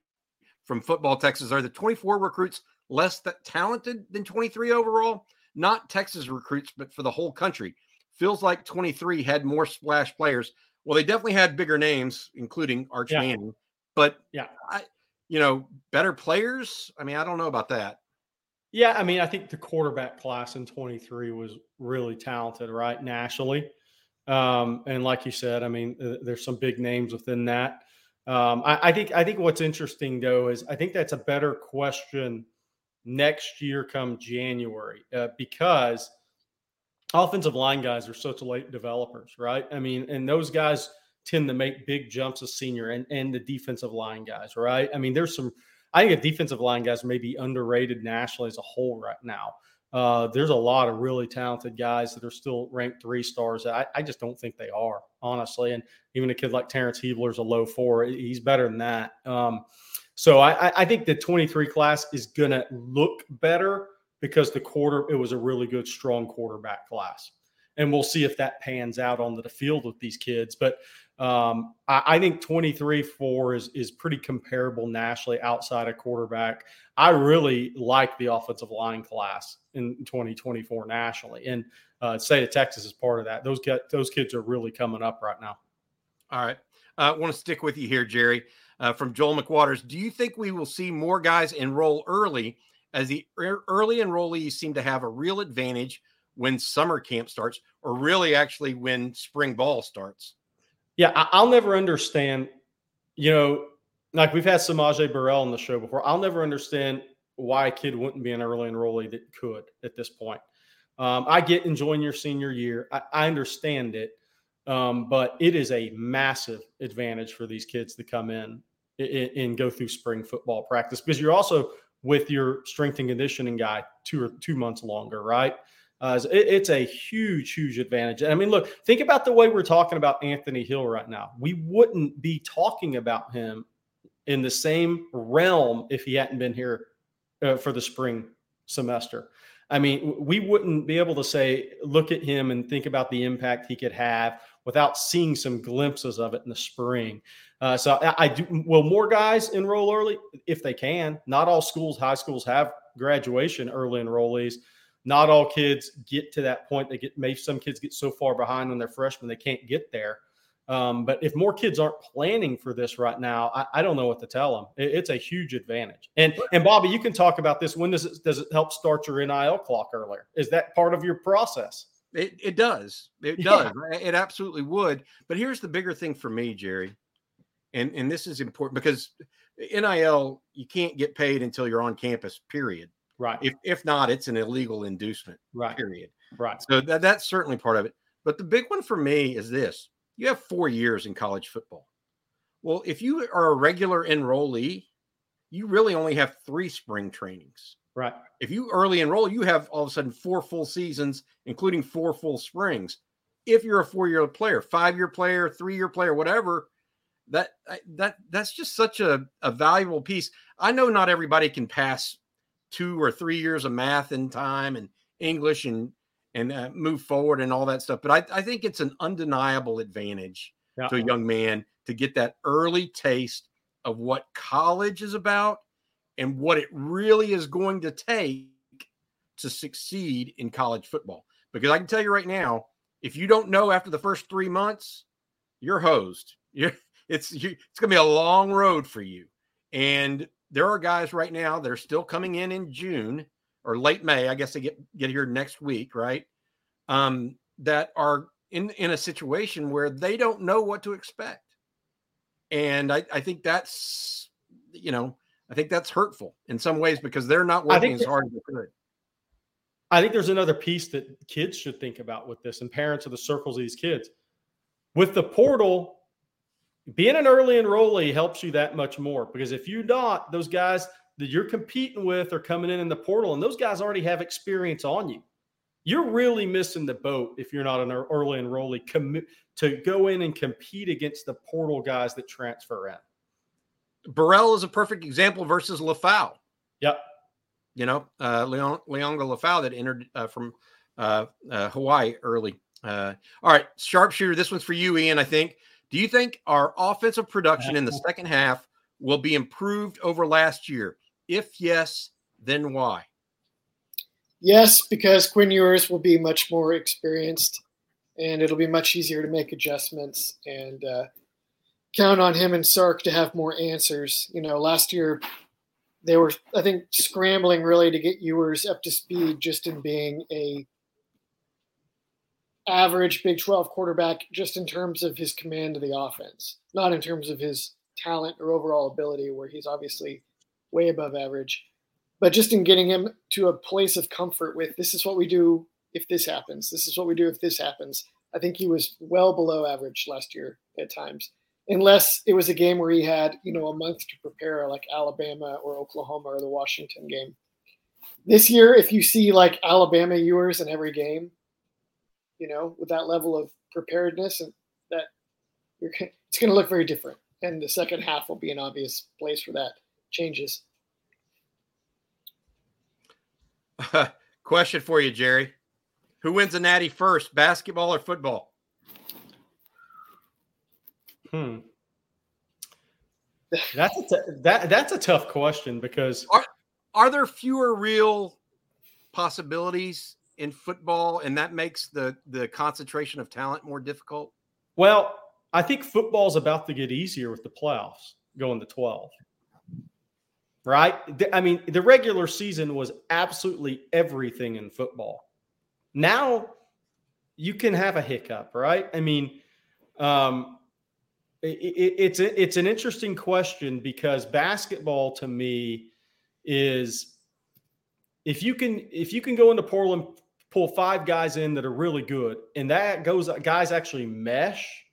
from Football Texas. Are the 24 recruits less that talented than 23 overall? Not Texas recruits, but for the whole country. Feels like 23 had more splash players. Well, they definitely had bigger names, including Arch yeah. Manning. But yeah, I, you know, better players. I mean, I don't know about that. Yeah, I mean, I think the quarterback class in 23 was really talented, right, nationally. Um, and like you said, I mean, there's some big names within that. Um, I, I, think I think what's interesting though is I think that's a better question next year come January uh, because offensive line guys are such late developers, right? I mean, and those guys tend to make big jumps as senior and, and the defensive line guys, right? I mean, there's some, I think a defensive line guys may be underrated nationally as a whole right now. Uh, there's a lot of really talented guys that are still ranked three stars. I, I, just don't think they are, honestly. And even a kid like Terrence Hebler is a low four. He's better than that. Um, so I, I think the 23 class is going to look better because the quarter it was a really good strong quarterback class. And we'll see if that pans out onto the field with these kids. But um, I, I, think 23 4 is is pretty comparable nationally outside of quarterback. I really like the offensive line class in 2024 nationally. And uh, state of texas is part of that. Those get those kids are really coming up right now. All right. I uh, want to stick with you here jerry uh, from joel mcwaters do you think we will see more guys enroll early as the early enrollees seem to have a real advantage when summer camp starts, or really actually when spring ball starts. Yeah, I'll never understand. You know, like we've had S'Maje Burrell on the show before. I'll never understand why a kid wouldn't be an early enrollee that could at this point. Um, I get enjoying your senior year. I, I understand it, um, but it is a massive advantage for these kids to come in and go through spring football practice because you're also with your strength and conditioning guy two or two months longer, right? Uh, it, it's a huge, huge advantage. And I mean, look, think about the way we're talking about Anthony Hill right now. We wouldn't be talking about him in the same realm if he hadn't been here uh, for the spring semester. I mean, we wouldn't be able to say, look at him and think about the impact he could have without seeing some glimpses of it in the spring. Uh, so I, I, do. Will more guys enroll early if they can? Not all schools, high schools have graduation early enrollees. Not all kids get to that point. They get maybe some kids get so far behind when they're freshmen they can't get there. Um, but if more kids aren't planning for this right now, I, I don't know what to tell them. It, it's a huge advantage. And and Bobby, you can talk about this. When does it does it help start your NIL clock earlier? Is that part of your process? It, it does. It does. Yeah. It absolutely would. But here's the bigger thing for me, Jerry and and this is important because NIL you can't get paid until you're on campus. Period. Right. If if not, it's an illegal inducement. Right. Period. Right. So that, that's certainly part of it. But the big one for me is this: you have four years in college football. Well, if you are a regular enrollee, you really only have three spring trainings. Right. If you early enroll, you have all of a sudden four full seasons, including four full springs. If you're a four-year player, five-year player, three-year player, whatever, that that that's just such a, a valuable piece. I know not everybody can pass two or three years of math in time and English and and uh, move forward and all that stuff, but I, I think it's an undeniable advantage yeah. to a young man to get that early taste of what college is about and what it really is going to take to succeed in college football. Because I can tell you right now, if you don't know after the first three months, you're hosed. You're it's you, it's going to be a long road for you. And there are guys right now that are still coming in in June or late May. I guess they get get here next week, right? Um, that are in in a situation where they don't know what to expect, and I, I think that's you know I think that's hurtful in some ways because they're not working as hard as they could. I think there's another piece that kids should think about with this, and parents of the circles of these kids. With the portal, being an early enrollee helps you that much more because if you're not, those guys that you're competing with are coming in in the portal, and those guys already have experience on you. You're really missing the boat if you're not an early enrollee commit to go in and compete against the portal guys that transfer in. Burrell is a perfect example versus Lefau. Yep. You know, uh, Leon Liona Lefau that entered uh, from uh, uh, Hawaii early. Uh, all right, sharpshooter. This one's for you, Ian. I think. Do you think our offensive production in the second half will be improved over last year? If yes, then why? Yes, because Quinn Ewers will be much more experienced, and it'll be much easier to make adjustments and uh, count on him and Sark to have more answers. You know, last year they were, I think, scrambling really to get Ewers up to speed just in being a average Big 12 quarterback just in terms of his command of the offense, not in terms of his talent or overall ability, where he's obviously way above average, but just in getting him to a place of comfort with this is what we do if this happens, this is what we do if this happens. I think he was well below average last year at times, unless it was a game where he had, you know, a month to prepare, like Alabama or Oklahoma or the Washington game. This year, if you see like Alabama Ewers in every game, you know, with that level of preparedness and that it's going to look very different. And the second half will be an obvious place for that changes. Question for you, Jerry. Who wins a natty first, basketball or football? Hmm. That's a t- that that's a tough question because are are there fewer real possibilities in football, and that makes the the concentration of talent more difficult? Well, I think football's about to get easier with the playoffs going to 12. Right? I mean, the regular season was absolutely everything in football. Now you can have a hiccup, right? I mean, um, it's it's an interesting question because basketball to me is if you can if you can go into the portal pull five guys in that are really good, and that goes guys actually mesh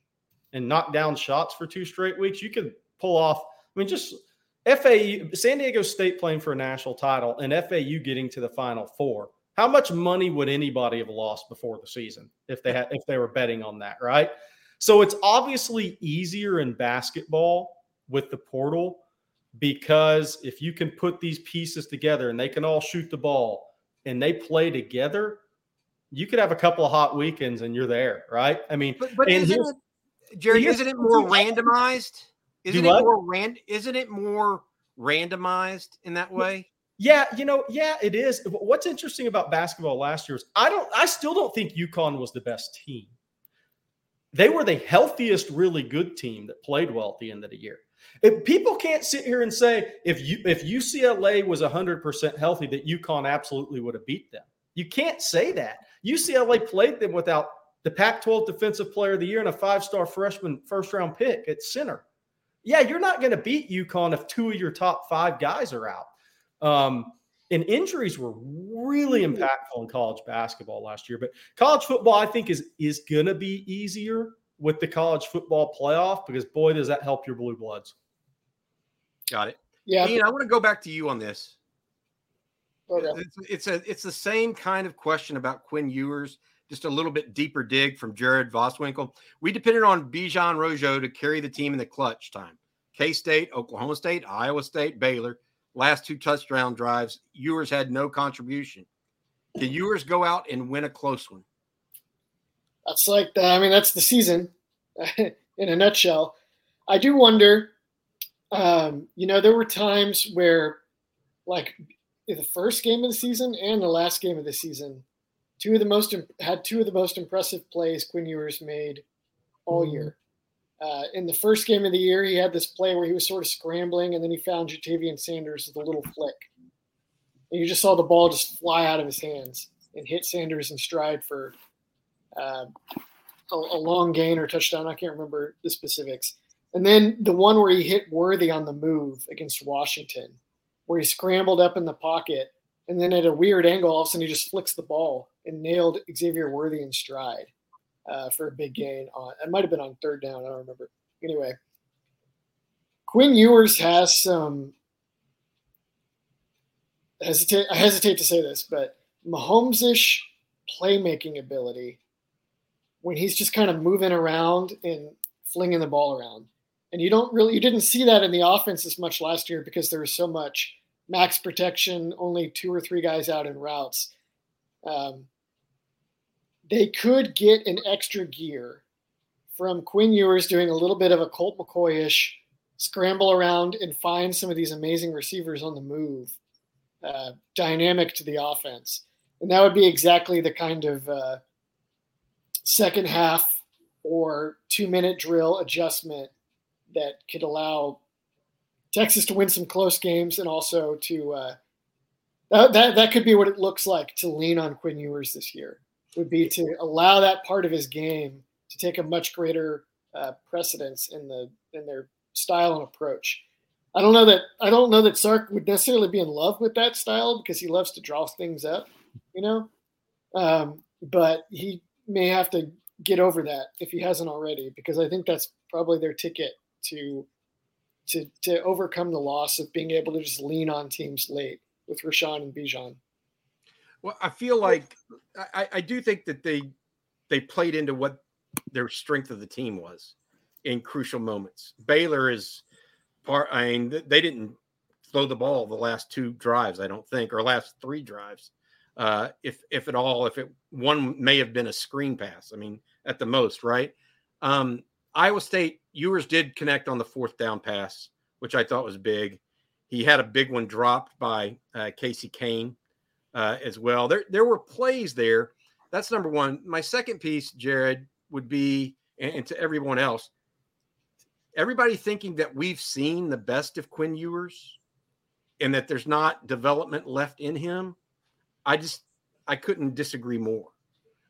and knock down shots for two straight weeks, you could pull off. I mean, just FAU, San Diego State playing for a national title, and FAU getting to the Final Four. How much money would anybody have lost before the season if they had if they were betting on that, right? So it's obviously easier in basketball with the portal because if you can put these pieces together and they can all shoot the ball and they play together, you could have a couple of hot weekends and you're there, right? I mean, but, but isn't it, Jerry, isn't it more randomized? Isn't it more rand? Isn't it more randomized in that way? Yeah, you know, yeah, it is. What's interesting about basketball last year is I don't, I still don't think UConn was the best team. They were the healthiest, really good team that played well at the end of the year. If people can't sit here and say if you if UCLA was hundred percent healthy, that UConn absolutely would have beat them. You can't say that. UCLA played them without the Pac 12 Defensive Player of the Year and a five star freshman first round pick at center. Yeah, you're not going to beat UConn if two of your top five guys are out. Um, and injuries were really mm. impactful in college basketball last year. But college football, I think, is is going to be easier with the college football playoff because boy, does that help your blue bloods. Got it. Yeah, Ian, I want to go back to you on this. Okay. It's, it's, a it's the same kind of question about Quinn Ewers, just a little bit deeper dig from Jared Voswinkel. We depended on Bijan Rojo to carry the team in the clutch time. K State, Oklahoma State, Iowa State, Baylor, last two touchdown drives. Ewers had no contribution. Can Ewers go out and win a close one? That's like the, I mean, that's the season in a nutshell. I do wonder. Um, you know, there were times where, like, the first game of the season and the last game of the season, two of the most had two of the most impressive plays Quinn Ewers made all mm-hmm. year. Uh, in the first game of the year, he had this play where he was sort of scrambling, and then he found Ja'Tavion Sanders with a little flick, and you just saw the ball just fly out of his hands and hit Sanders in stride for uh, a, a long gain or touchdown. I can't remember the specifics. And then the one where he hit Worthy on the move against Washington where he scrambled up in the pocket and then at a weird angle, all of a sudden he just flicks the ball and nailed Xavier Worthy in stride uh, for a big gain on. It might have been on third down. I don't remember. Anyway, Quinn Ewers has some hesitate. I hesitate to say this, but Mahomes-ish playmaking ability when he's just kind of moving around and flinging the ball around. And you don't really, you didn't see that in the offense as much last year because there was so much max protection, only two or three guys out in routes. Um, they could get an extra gear from Quinn Ewers doing a little bit of a Colt McCoy-ish scramble around and find some of these amazing receivers on the move, uh, dynamic to the offense. And that would be exactly the kind of uh, second half or two minute drill adjustment that could allow Texas to win some close games and also to uh, that that could be what it looks like to lean on Quinn Ewers this year would be to allow that part of his game to take a much greater uh, precedence in the in their style and approach. I don't know that I don't know that Sark would necessarily be in love with that style because he loves to draw things up, you know. Um, but he may have to get over that if he hasn't already, because I think that's probably their ticket to to to overcome the loss of being able to just lean on teams late with Roschon and Bijan. Well, I feel like I, I do think that they they played into what their strength of the team was in crucial moments. Baylor is part. I mean, they didn't throw the ball the last two drives, I don't think, or last three drives, uh, if if at all. If it one may have been a screen pass. I mean, at the most, right? Um, Iowa State Ewers did connect on the fourth down pass, which I thought was big. He had a big one dropped by uh, Casey Cain uh, as well. There, there were plays there. That's number one. My second piece, Jared, would be, and, and to everyone else, everybody thinking that we've seen the best of Quinn Ewers and that there's not development left in him. I just, I couldn't disagree more.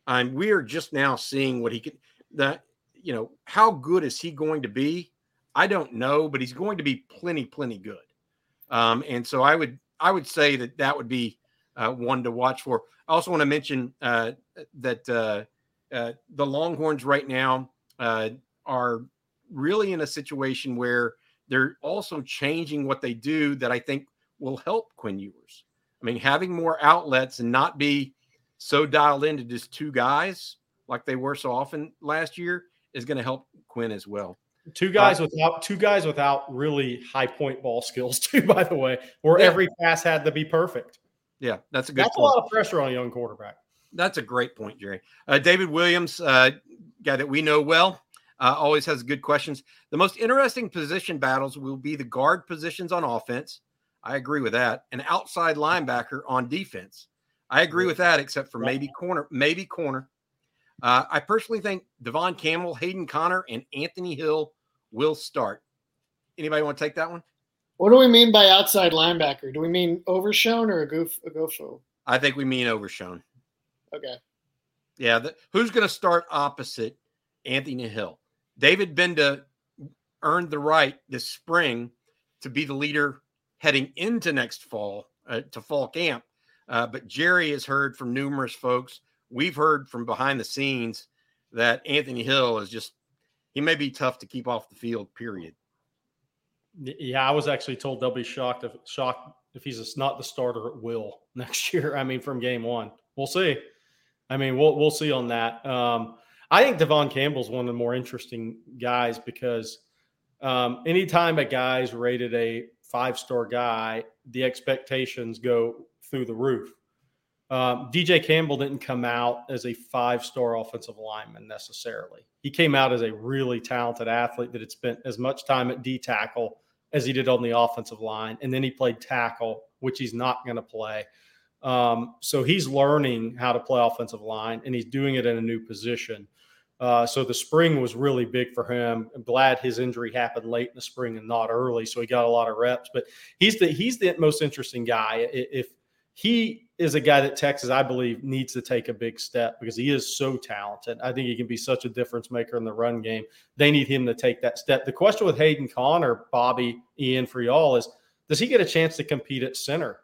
And we are just now seeing what he could, that, you know, how good is he going to be? I don't know, but he's going to be plenty, plenty good. Um, and so I would, I would say that that would be uh, one to watch for. I also want to mention uh, that uh, uh the Longhorns right now uh, are really in a situation where they're also changing what they do that I think will help Quinn Ewers. I mean, having more outlets and not be so dialed into just two guys like they were so often last year is going to help Quinn as well. Two guys uh, without two guys without really high point ball skills too. By the way, where yeah. every pass had to be perfect. Yeah, that's a good. That's point. a lot of pressure on a young quarterback. That's a great point, Jerry. Uh, David Williams, uh, guy that we know well, uh, always has good questions. The most interesting position battles will be the guard positions on offense. I agree with that. An outside linebacker on defense. I agree with that, except for maybe corner, maybe corner. Uh, I personally think Devon Campbell, Hayden Conner, and Anthony Hill will start. Anybody want to take that one? What do we mean by outside linebacker? Do we mean Overshown or a goof a goofo? I think we mean Overshown. Okay. Yeah. The, who's going to start opposite Anthony Hill? David Gbenda earned the right this spring to be the leader heading into next fall uh, to fall camp. Uh, but Jerry has heard from numerous folks. We've heard from behind the scenes that Anthony Hill is just he may be tough to keep off the field. Period. Yeah, I was actually told they'll be shocked if shocked if he's not the starter at will next year. I mean, from game one, we'll see. I mean, we'll we'll see on that. Um, I think Devon Campbell's one of the more interesting guys because um, anytime a guy's rated a five star guy, the expectations go through the roof. Um, DJ Campbell didn't come out as a five star offensive lineman necessarily. He came out as a really talented athlete that had spent as much time at D tackle as he did on the offensive line. And then he played tackle, which he's not going to play. Um, so he's learning how to play offensive line and he's doing it in a new position. Uh, so the spring was really big for him. I'm glad his injury happened late in the spring and not early, so he got a lot of reps. But he's the he's the most interesting guy. If he is a guy that Texas, I believe, needs to take a big step because he is so talented. I think he can be such a difference maker in the run game. They need him to take that step. The question with Hayden Conner, Bobby, Ian, for y'all is does he get a chance to compete at center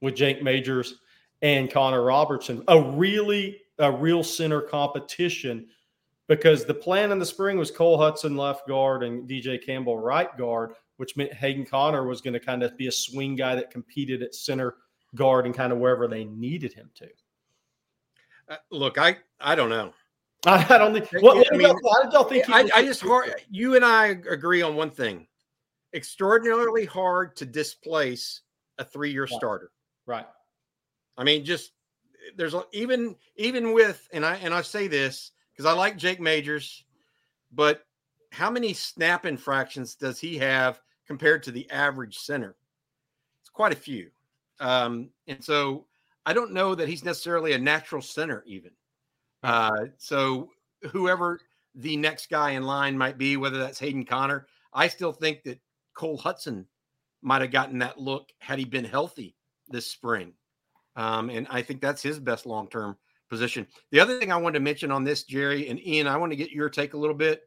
with Jake Majors and Connor Robertson? A really, a real center competition because the plan in the spring was Cole Hudson left guard and DJ Campbell right guard, which meant Hayden Conner was going to kind of be a swing guy that competed at center guard and kind of wherever they needed him to. Uh, look, I I don't know. I, I don't think. I- What, I did mean, y'all- how did y'all think? he I, I just hard. You and I agree on one thing: extraordinarily hard to displace a three-year starter. right. I mean, just there's a- even even with and I and I say this because I like Jake Majors, but how many snap infractions does he have compared to the average center? It's quite a few, um, and so I don't know that he's necessarily a natural center even. Uh, so whoever the next guy in line might be, whether that's Hayden Conner, I still think that Cole Hudson might have gotten that look had he been healthy this spring. Um, and I think that's his best long term position. The other thing I wanted to mention on this, Jerry and Ian, I want to get your take a little bit.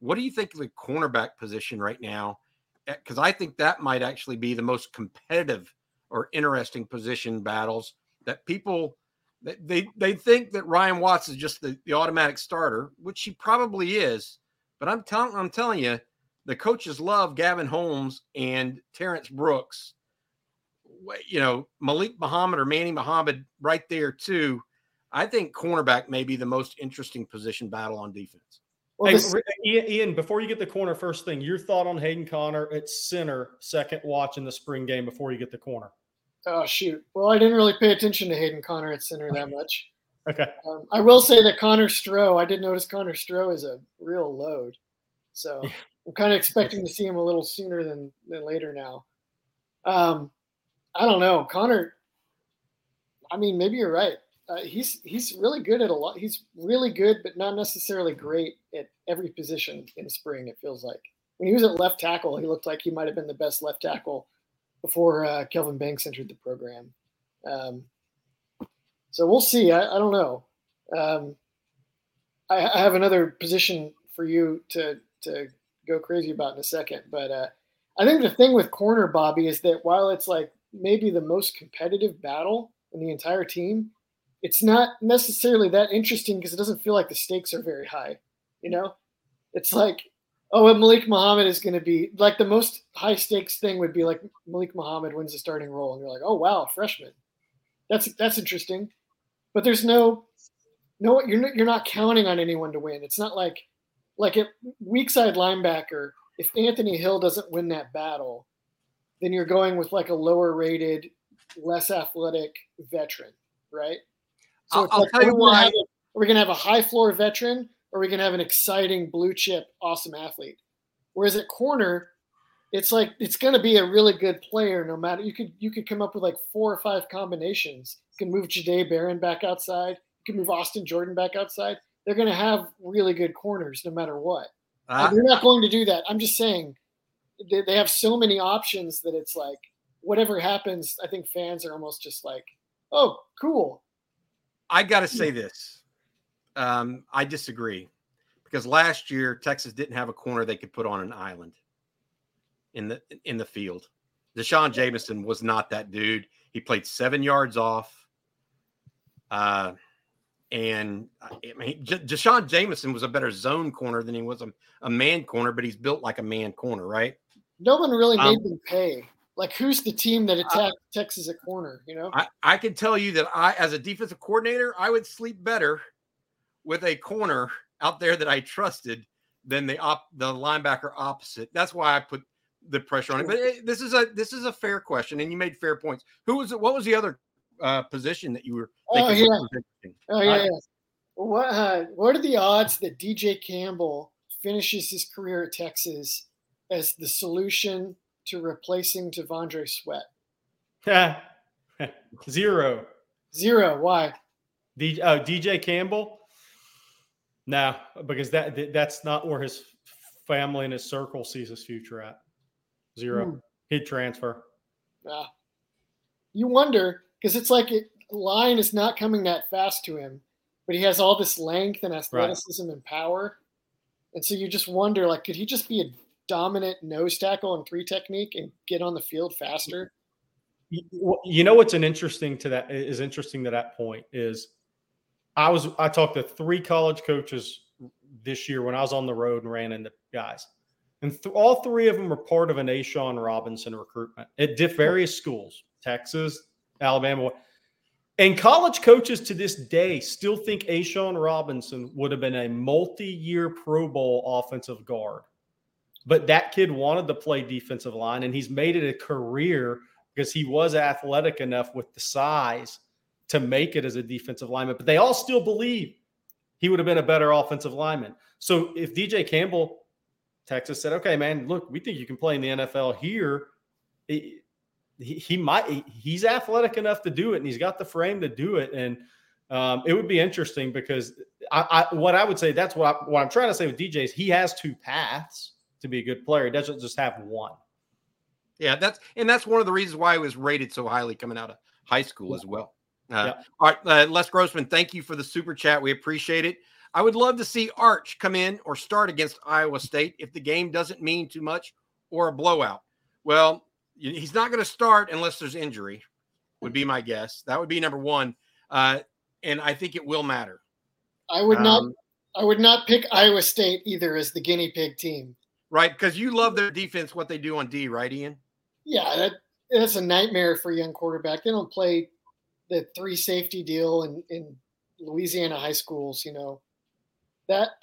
What do you think of the cornerback position right now? Because I think that might actually be the most competitive or interesting position battles that people they they, they think that Ryan Watts is just the, the automatic starter, which he probably is. But I'm telling I'm telling you, the coaches love Gavin Holmes and Terrance Brooks you know, Malik Muhammad or Manny Muhammad right there too. I think cornerback may be the most interesting position battle on defense. Well, Hey, this- Re- Ian, Ian, before you get the corner, first thing, your thought on Hayden Conner at center, second watch in the spring game before you get the corner. Oh shoot. Well, I didn't really pay attention to Hayden Conner at center that much. Okay. Um, I will say that Connor Stroh, I did notice Connor Stroh is a real load. So Yeah. I'm kind of expecting to see him a little sooner than, than later now. Um, I don't know. Connor, I mean, maybe you're right. Uh, he's he's really good at a lot. He's really good, but not necessarily great at every position in spring. It feels like when he was at left tackle, he looked like he might have been the best left tackle before uh, Kelvin Banks entered the program. Um, so we'll see. I, I don't know. Um, I, I have another position for you to to go crazy about in a second, but uh, I think the thing with corner Bobby is that while it's like maybe the most competitive battle in the entire team, it's not necessarily that interesting because it doesn't feel like the stakes are very high. You know, it's like oh, and Malik Muhammad is going to be like the most high stakes thing would be like Malik Muhammad wins the starting role, and you're like, oh wow, freshman. That's that's interesting, but there's no no you're not, you're not counting on anyone to win. It's not like like a weak side linebacker. If Anthony Hill doesn't win that battle, then you're going with like a lower rated, less athletic veteran, right? I'll- it's I'll tell you why. Have, are we going to have a high floor veteran or are we going to have an exciting blue chip awesome athlete? Whereas at corner, it's like it's going to be a really good player no matter you could you could come up with like four or five combinations. You can move Jahdae Barron back outside. You can move Austin Jordan back outside. They're going to have really good corners no matter what. Uh, they're not going to do that. I'm just saying they, they have so many options that it's like whatever happens, I think fans are almost just like, oh, cool. I got to say this. Um, I disagree because last year Texas didn't have a corner they could put on an island in the in the field. D'Shawn Jamison was not that dude. He played seven yards off. Uh, and I mean, J- D'Shawn Jamison was a better zone corner than he was a, a man corner, but he's built like a man corner, right? No one really Um, made them pay. Like, who's the team that attacked Texas at corner? You know, I, I can tell you that I, as a defensive coordinator, I would sleep better with a corner out there that I trusted than the op, the linebacker opposite. That's why I put the pressure on it. But it, this is a this is a fair question, and you made fair points. Who was it? What was the other uh, position that you were Oh, yeah. was interesting? Oh yeah. I- yeah. What uh, what are the odds that DJ Campbell finishes his career at Texas as the solution to replacing T'Vondre Sweat? Zero. Zero. Why? D, uh, DJ Campbell? No, because that that- that's not where his family and his circle sees his future at. Zero. Hmm. He'd transfer. Uh, you wonder because it's like it, line is not coming that fast to him, but he has all this length and athleticism and power, and so you just wonder like, could he just be a dominant nose tackle and three technique and get on the field faster? You- You know what's an interesting to that is interesting to that point is I was I talked to three college coaches this year when I was on the road and ran into guys, and th- all three of them were part of an A'Shawn Robinson recruitment at diff- various schools: Texas, Alabama. And college coaches to this day still think A'Shawn Robinson would have been a multi-year Pro Bowl offensive guard. But that kid wanted to play defensive line, and he's made it a career because he was athletic enough with the size to make it as a defensive lineman. But they all still believe he would have been a better offensive lineman. So if DJ Campbell, Texas said, okay, man, look, we think you can play in the NFL here. He, he might, he's athletic enough to do it and he's got the frame to do it. And um, it would be interesting because I, I, what I would say, that's what, I, what I'm trying to say with DJ is he has two paths to be a good player. He doesn't just have one. Yeah, that's and that's one of the reasons why he was rated so highly coming out of high school as well. Uh, yeah. All right, uh, Les Grossman, thank you for the super chat. We appreciate it. I would love to see Arch come in or start against Iowa State if the game doesn't mean too much or a blowout. Well, he's not going to start unless there's injury, would be my guess. That would be number one. Uh, and I think it will matter. I would not. Um, I would not pick Iowa State either as the guinea pig team. Right, because you love their defense, what they do on D, right, Ian? Yeah, that that's a nightmare for a young quarterback. They don't play the three safety deal in, in Louisiana high schools. You know, that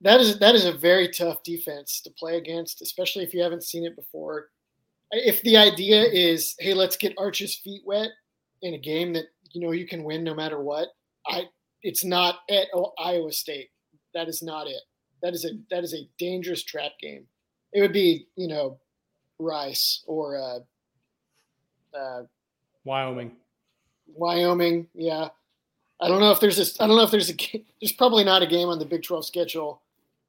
that is that is a very tough defense to play against, especially if you haven't seen it before. If the idea is, hey, let's get Arch's feet wet in a game that you know you can win no matter what, I it's not at Iowa State. That is not it. That is a that is a dangerous trap game. It would be you know Rice or uh, uh, Wyoming. Wyoming, yeah. I don't know if there's a I don't know if there's a there's probably not a game on the Big 12 schedule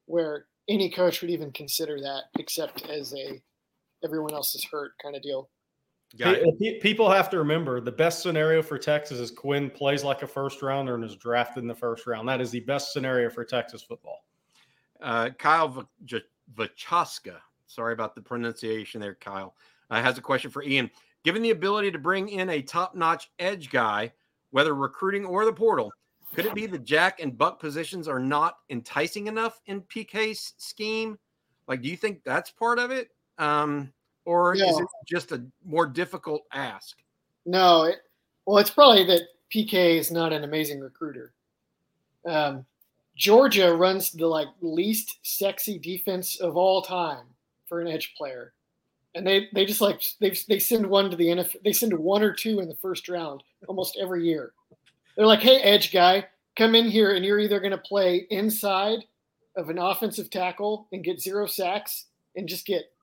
where any coach would even consider that except as a everyone else is hurt kind of deal. People have to remember the best scenario for Texas is Quinn plays like a first rounder and is drafted in the first round. That is the best scenario for Texas football. Uh, Kyle Vachaska, sorry about the pronunciation there, Kyle, uh, has a question for Ian. Given the ability to bring in a top notch edge guy, whether recruiting or the portal, could it be the Jack and Buck positions are not enticing enough in PK's scheme? Like, do you think that's part of it? Um, or is it just a more difficult ask? No. It, well, it's probably that PK is not an amazing recruiter. Um, Georgia runs the like least sexy defense of all time for an edge player and they they just like they they send one to the NFL. They send one or two in the first round almost every year. They're like, "Hey, edge guy, come in here, and you're either going to play inside of an offensive tackle and get zero sacks and just get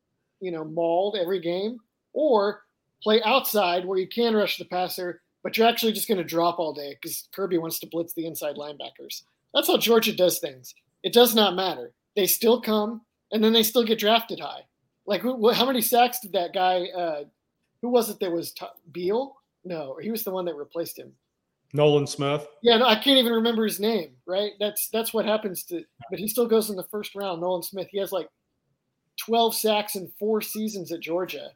you know mauled every game, or play outside where you can rush the passer, but you're actually just going to drop all day because Kirby wants to blitz the inside linebackers. That's how Georgia does things. It does not matter. They still come, and then they still get drafted high like, who, how many sacks did that guy? Uh, who was it that was t- Beal? No, he was the one that replaced him. Nolan Smith. Yeah, no, I can't even remember his name. Right? That's that's what happens to. But he still goes in the first round. Nolan Smith. He has like twelve sacks in four seasons at Georgia.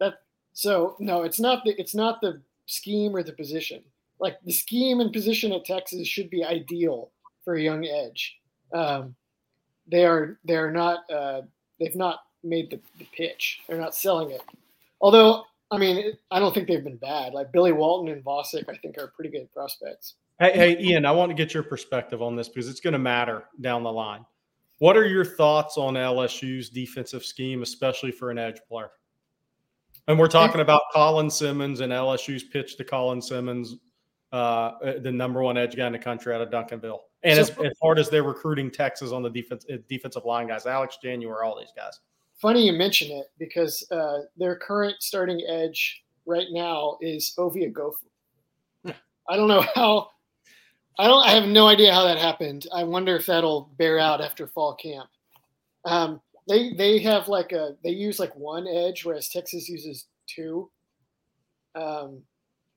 That so no, it's not the it's not the scheme or the position. Like the scheme and position at Texas should be ideal for a young edge. Um, they are they are not. Uh, they've not made the, the pitch. They're not selling it. Although, I mean, I don't think they've been bad. Like Billy Walton and Vosick, I think are pretty good prospects. Hey, hey, Ian, I want to get your perspective on this because it's going to matter down the line. What are your thoughts on LSU's defensive scheme, especially for an edge player? And we're talking about Colin Simmons and LSU's pitch to Colin Simmons, uh, the number one edge guy in the country out of Duncanville. And so, as, as hard as they're recruiting Texas on the defense, defensive line guys, Alex January, all these guys funny you mention it because uh, their current starting edge right now is Ovie Oghoufo. I don't know how. I don't. I have no idea how that happened. I wonder if that'll bear out after fall camp. Um, they they have like a they use like one edge, whereas Texas uses two. Um,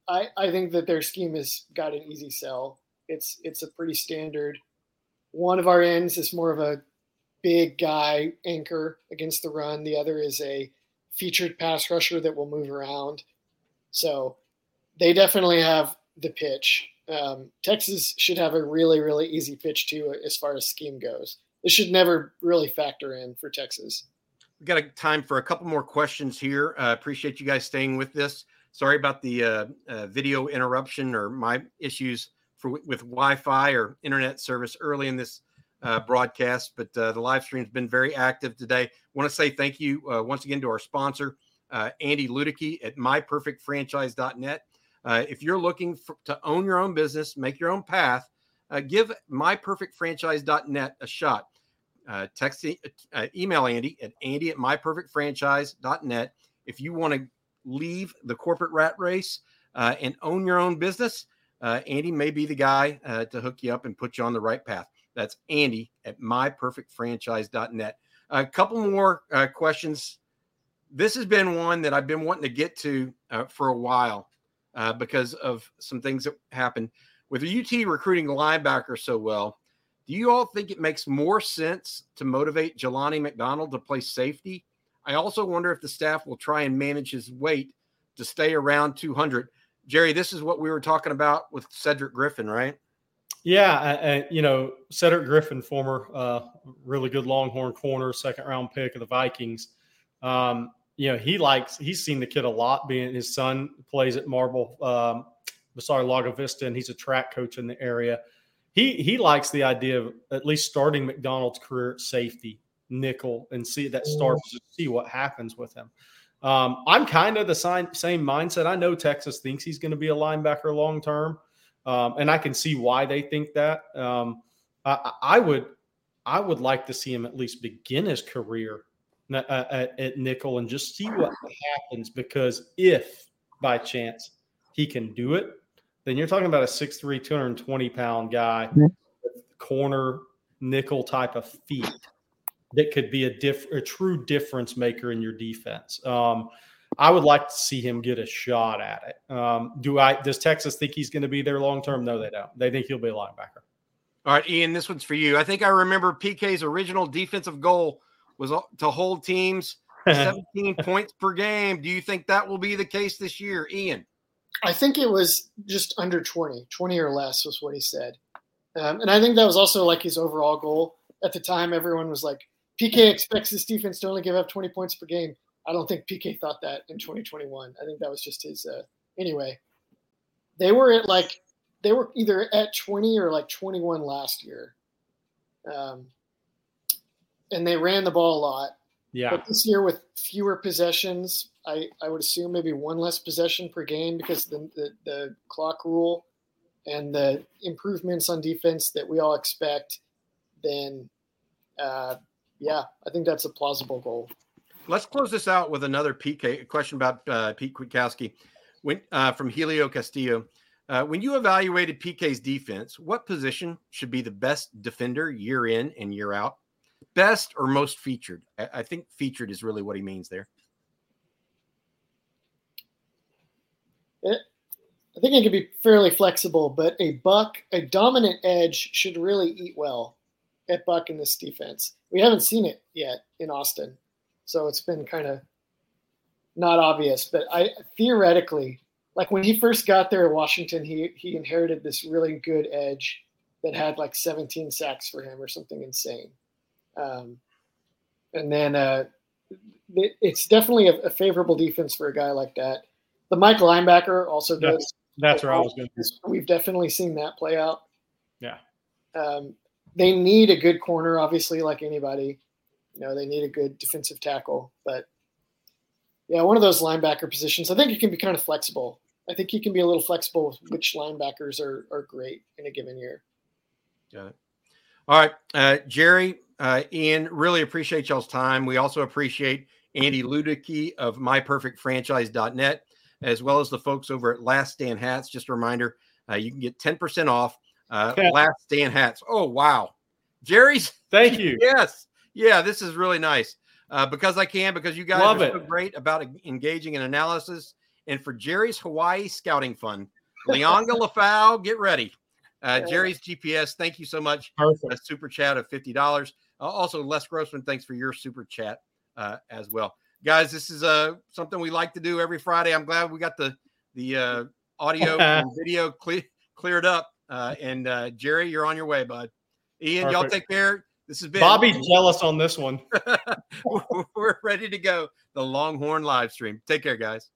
I I think that their scheme has got an easy sell. It's it's a pretty standard. One of our ends is more of a big guy anchor against the run. The other is a featured pass rusher that will move around. So they definitely have the pitch. Um, Texas should have a really, really easy pitch too, as far as scheme goes. It should never really factor in for Texas. We've got a time for a couple more questions here. Uh, appreciate you guys staying with this. Sorry about the uh, uh, video interruption or my issues for with Wi-Fi or internet service early in this uh, broadcast, but uh, the live stream's been very active today. Want to say thank you uh, once again to our sponsor, uh, Andy Ludicky at myperfectfranchise.net. Uh, if you're looking for, to own your own business, make your own path, uh, give myperfectfranchise.net a shot. text, email Andy at andy at myperfectfranchise.net if you want to leave the corporate rat race and own your own business. Andy may be the guy to hook you up and put you on the right path. That's Andy at myperfectfranchise.net. A couple more uh, questions. This has been one that I've been wanting to get to uh, for a while uh, because of some things that happened with UT recruiting linebacker so well. Do you all think it makes more sense to motivate Jelani McDonald to play safety? I also wonder if the staff will try and manage his weight to stay around 200. Jerry, this is what we were talking about with Cedric Griffin, right? Yeah, and you know Cedric Griffin, former uh, really good Longhorn corner, second round pick of the Vikings. Um, you know he likes he's seen the kid a lot. Being his son plays at Marble, um, sorry Lago Vista, and he's a track coach in the area. He he likes the idea of at least starting McDonald's career at safety, nickel, and see that starts to see what happens with him. Um, I'm kind of the same mindset. I know Texas thinks he's going to be a linebacker long term. Um, and I can see why they think that. Um, I, I, would, I would like to see him at least begin his career at, at, at, nickel and just see what happens. Because if by chance he can do it, then you're talking about a 6'3", 220 pound guy, corner nickel type of feet that could be a diff, a true difference maker in your defense. Um, I would like to see him get a shot at it. Um, do I? Does Texas think he's going to be there long term? No, they don't. They think he'll be a linebacker. All right, Ian, this one's for you. I think I remember PK's original defensive goal was to hold teams 17 points per game. Do you think that will be the case this year, Ian? I think it was just under 20, 20 or less was what he said. Um, and I think that was also like his overall goal. At the time, everyone was like, PK expects this defense to only give up 20 points per game. I don't think PK thought that in 2021. I think that was just his. Uh, anyway, they were at like they were either at 20 or like 21 last year, um, and they ran the ball a lot. Yeah. But this year with fewer possessions, I, I would assume maybe one less possession per game because the, the, the clock rule and the improvements on defense that we all expect, then uh, yeah, I think that's a plausible goal let's close this out with another PK question about uh, Pete Kwiatkowski when, uh, from Helio Castillo. Uh, when you evaluated PK's defense, what position should be the best defender year in and year out? Best or most featured? I, think featured is really what he means there. It, I think it can be fairly flexible, but a buck, a dominant edge, should really eat well at buck in this defense. We haven't seen it yet in Austin. So it's been kind of not obvious, but I theoretically, like when he first got there in Washington, he he inherited this really good edge that had like 17 sacks for him or something insane. Um, and then uh, it, it's definitely a, a, favorable defense for a guy like that. The Mike linebacker also does. That's, that's where I was going. To. We've definitely seen that play out. Yeah. Um, they need a good corner, obviously, like anybody. You know, they need a good defensive tackle, but yeah, one of those linebacker positions. I think it can be kind of flexible. I think he can be a little flexible with which linebackers are are great in a given year. Got it. All right, uh, Jerry, uh, Ian, really appreciate y'all's time. We also appreciate Andy Ludicky of MyPerfectFranchise.net, as well as the folks over at Last Stand Hats. Just a reminder, uh, you can get 10% off uh, Last Stand Hats. Oh, wow. Jerry's. Thank you. Yes yeah, this is really nice uh, because I can, because you guys Love are it. so great about engaging in analysis. And for Jerry's Hawaii Scouting Fund, Lianga Lafau, get ready. Uh, Jerry's GPS, thank you so much. Perfect. A super chat of $50. Uh, also, Les Grossman, thanks for your super chat uh, as well. Guys, this is uh, something we like to do every Friday. I'm glad we got the the uh, audio and video cle- cleared up. Uh, and uh, Jerry, you're on your way, bud. Ian, Perfect. y'all take care. This has been Bobby's jealous on this one. We're ready to go. The Longhorn live stream. Take care, guys.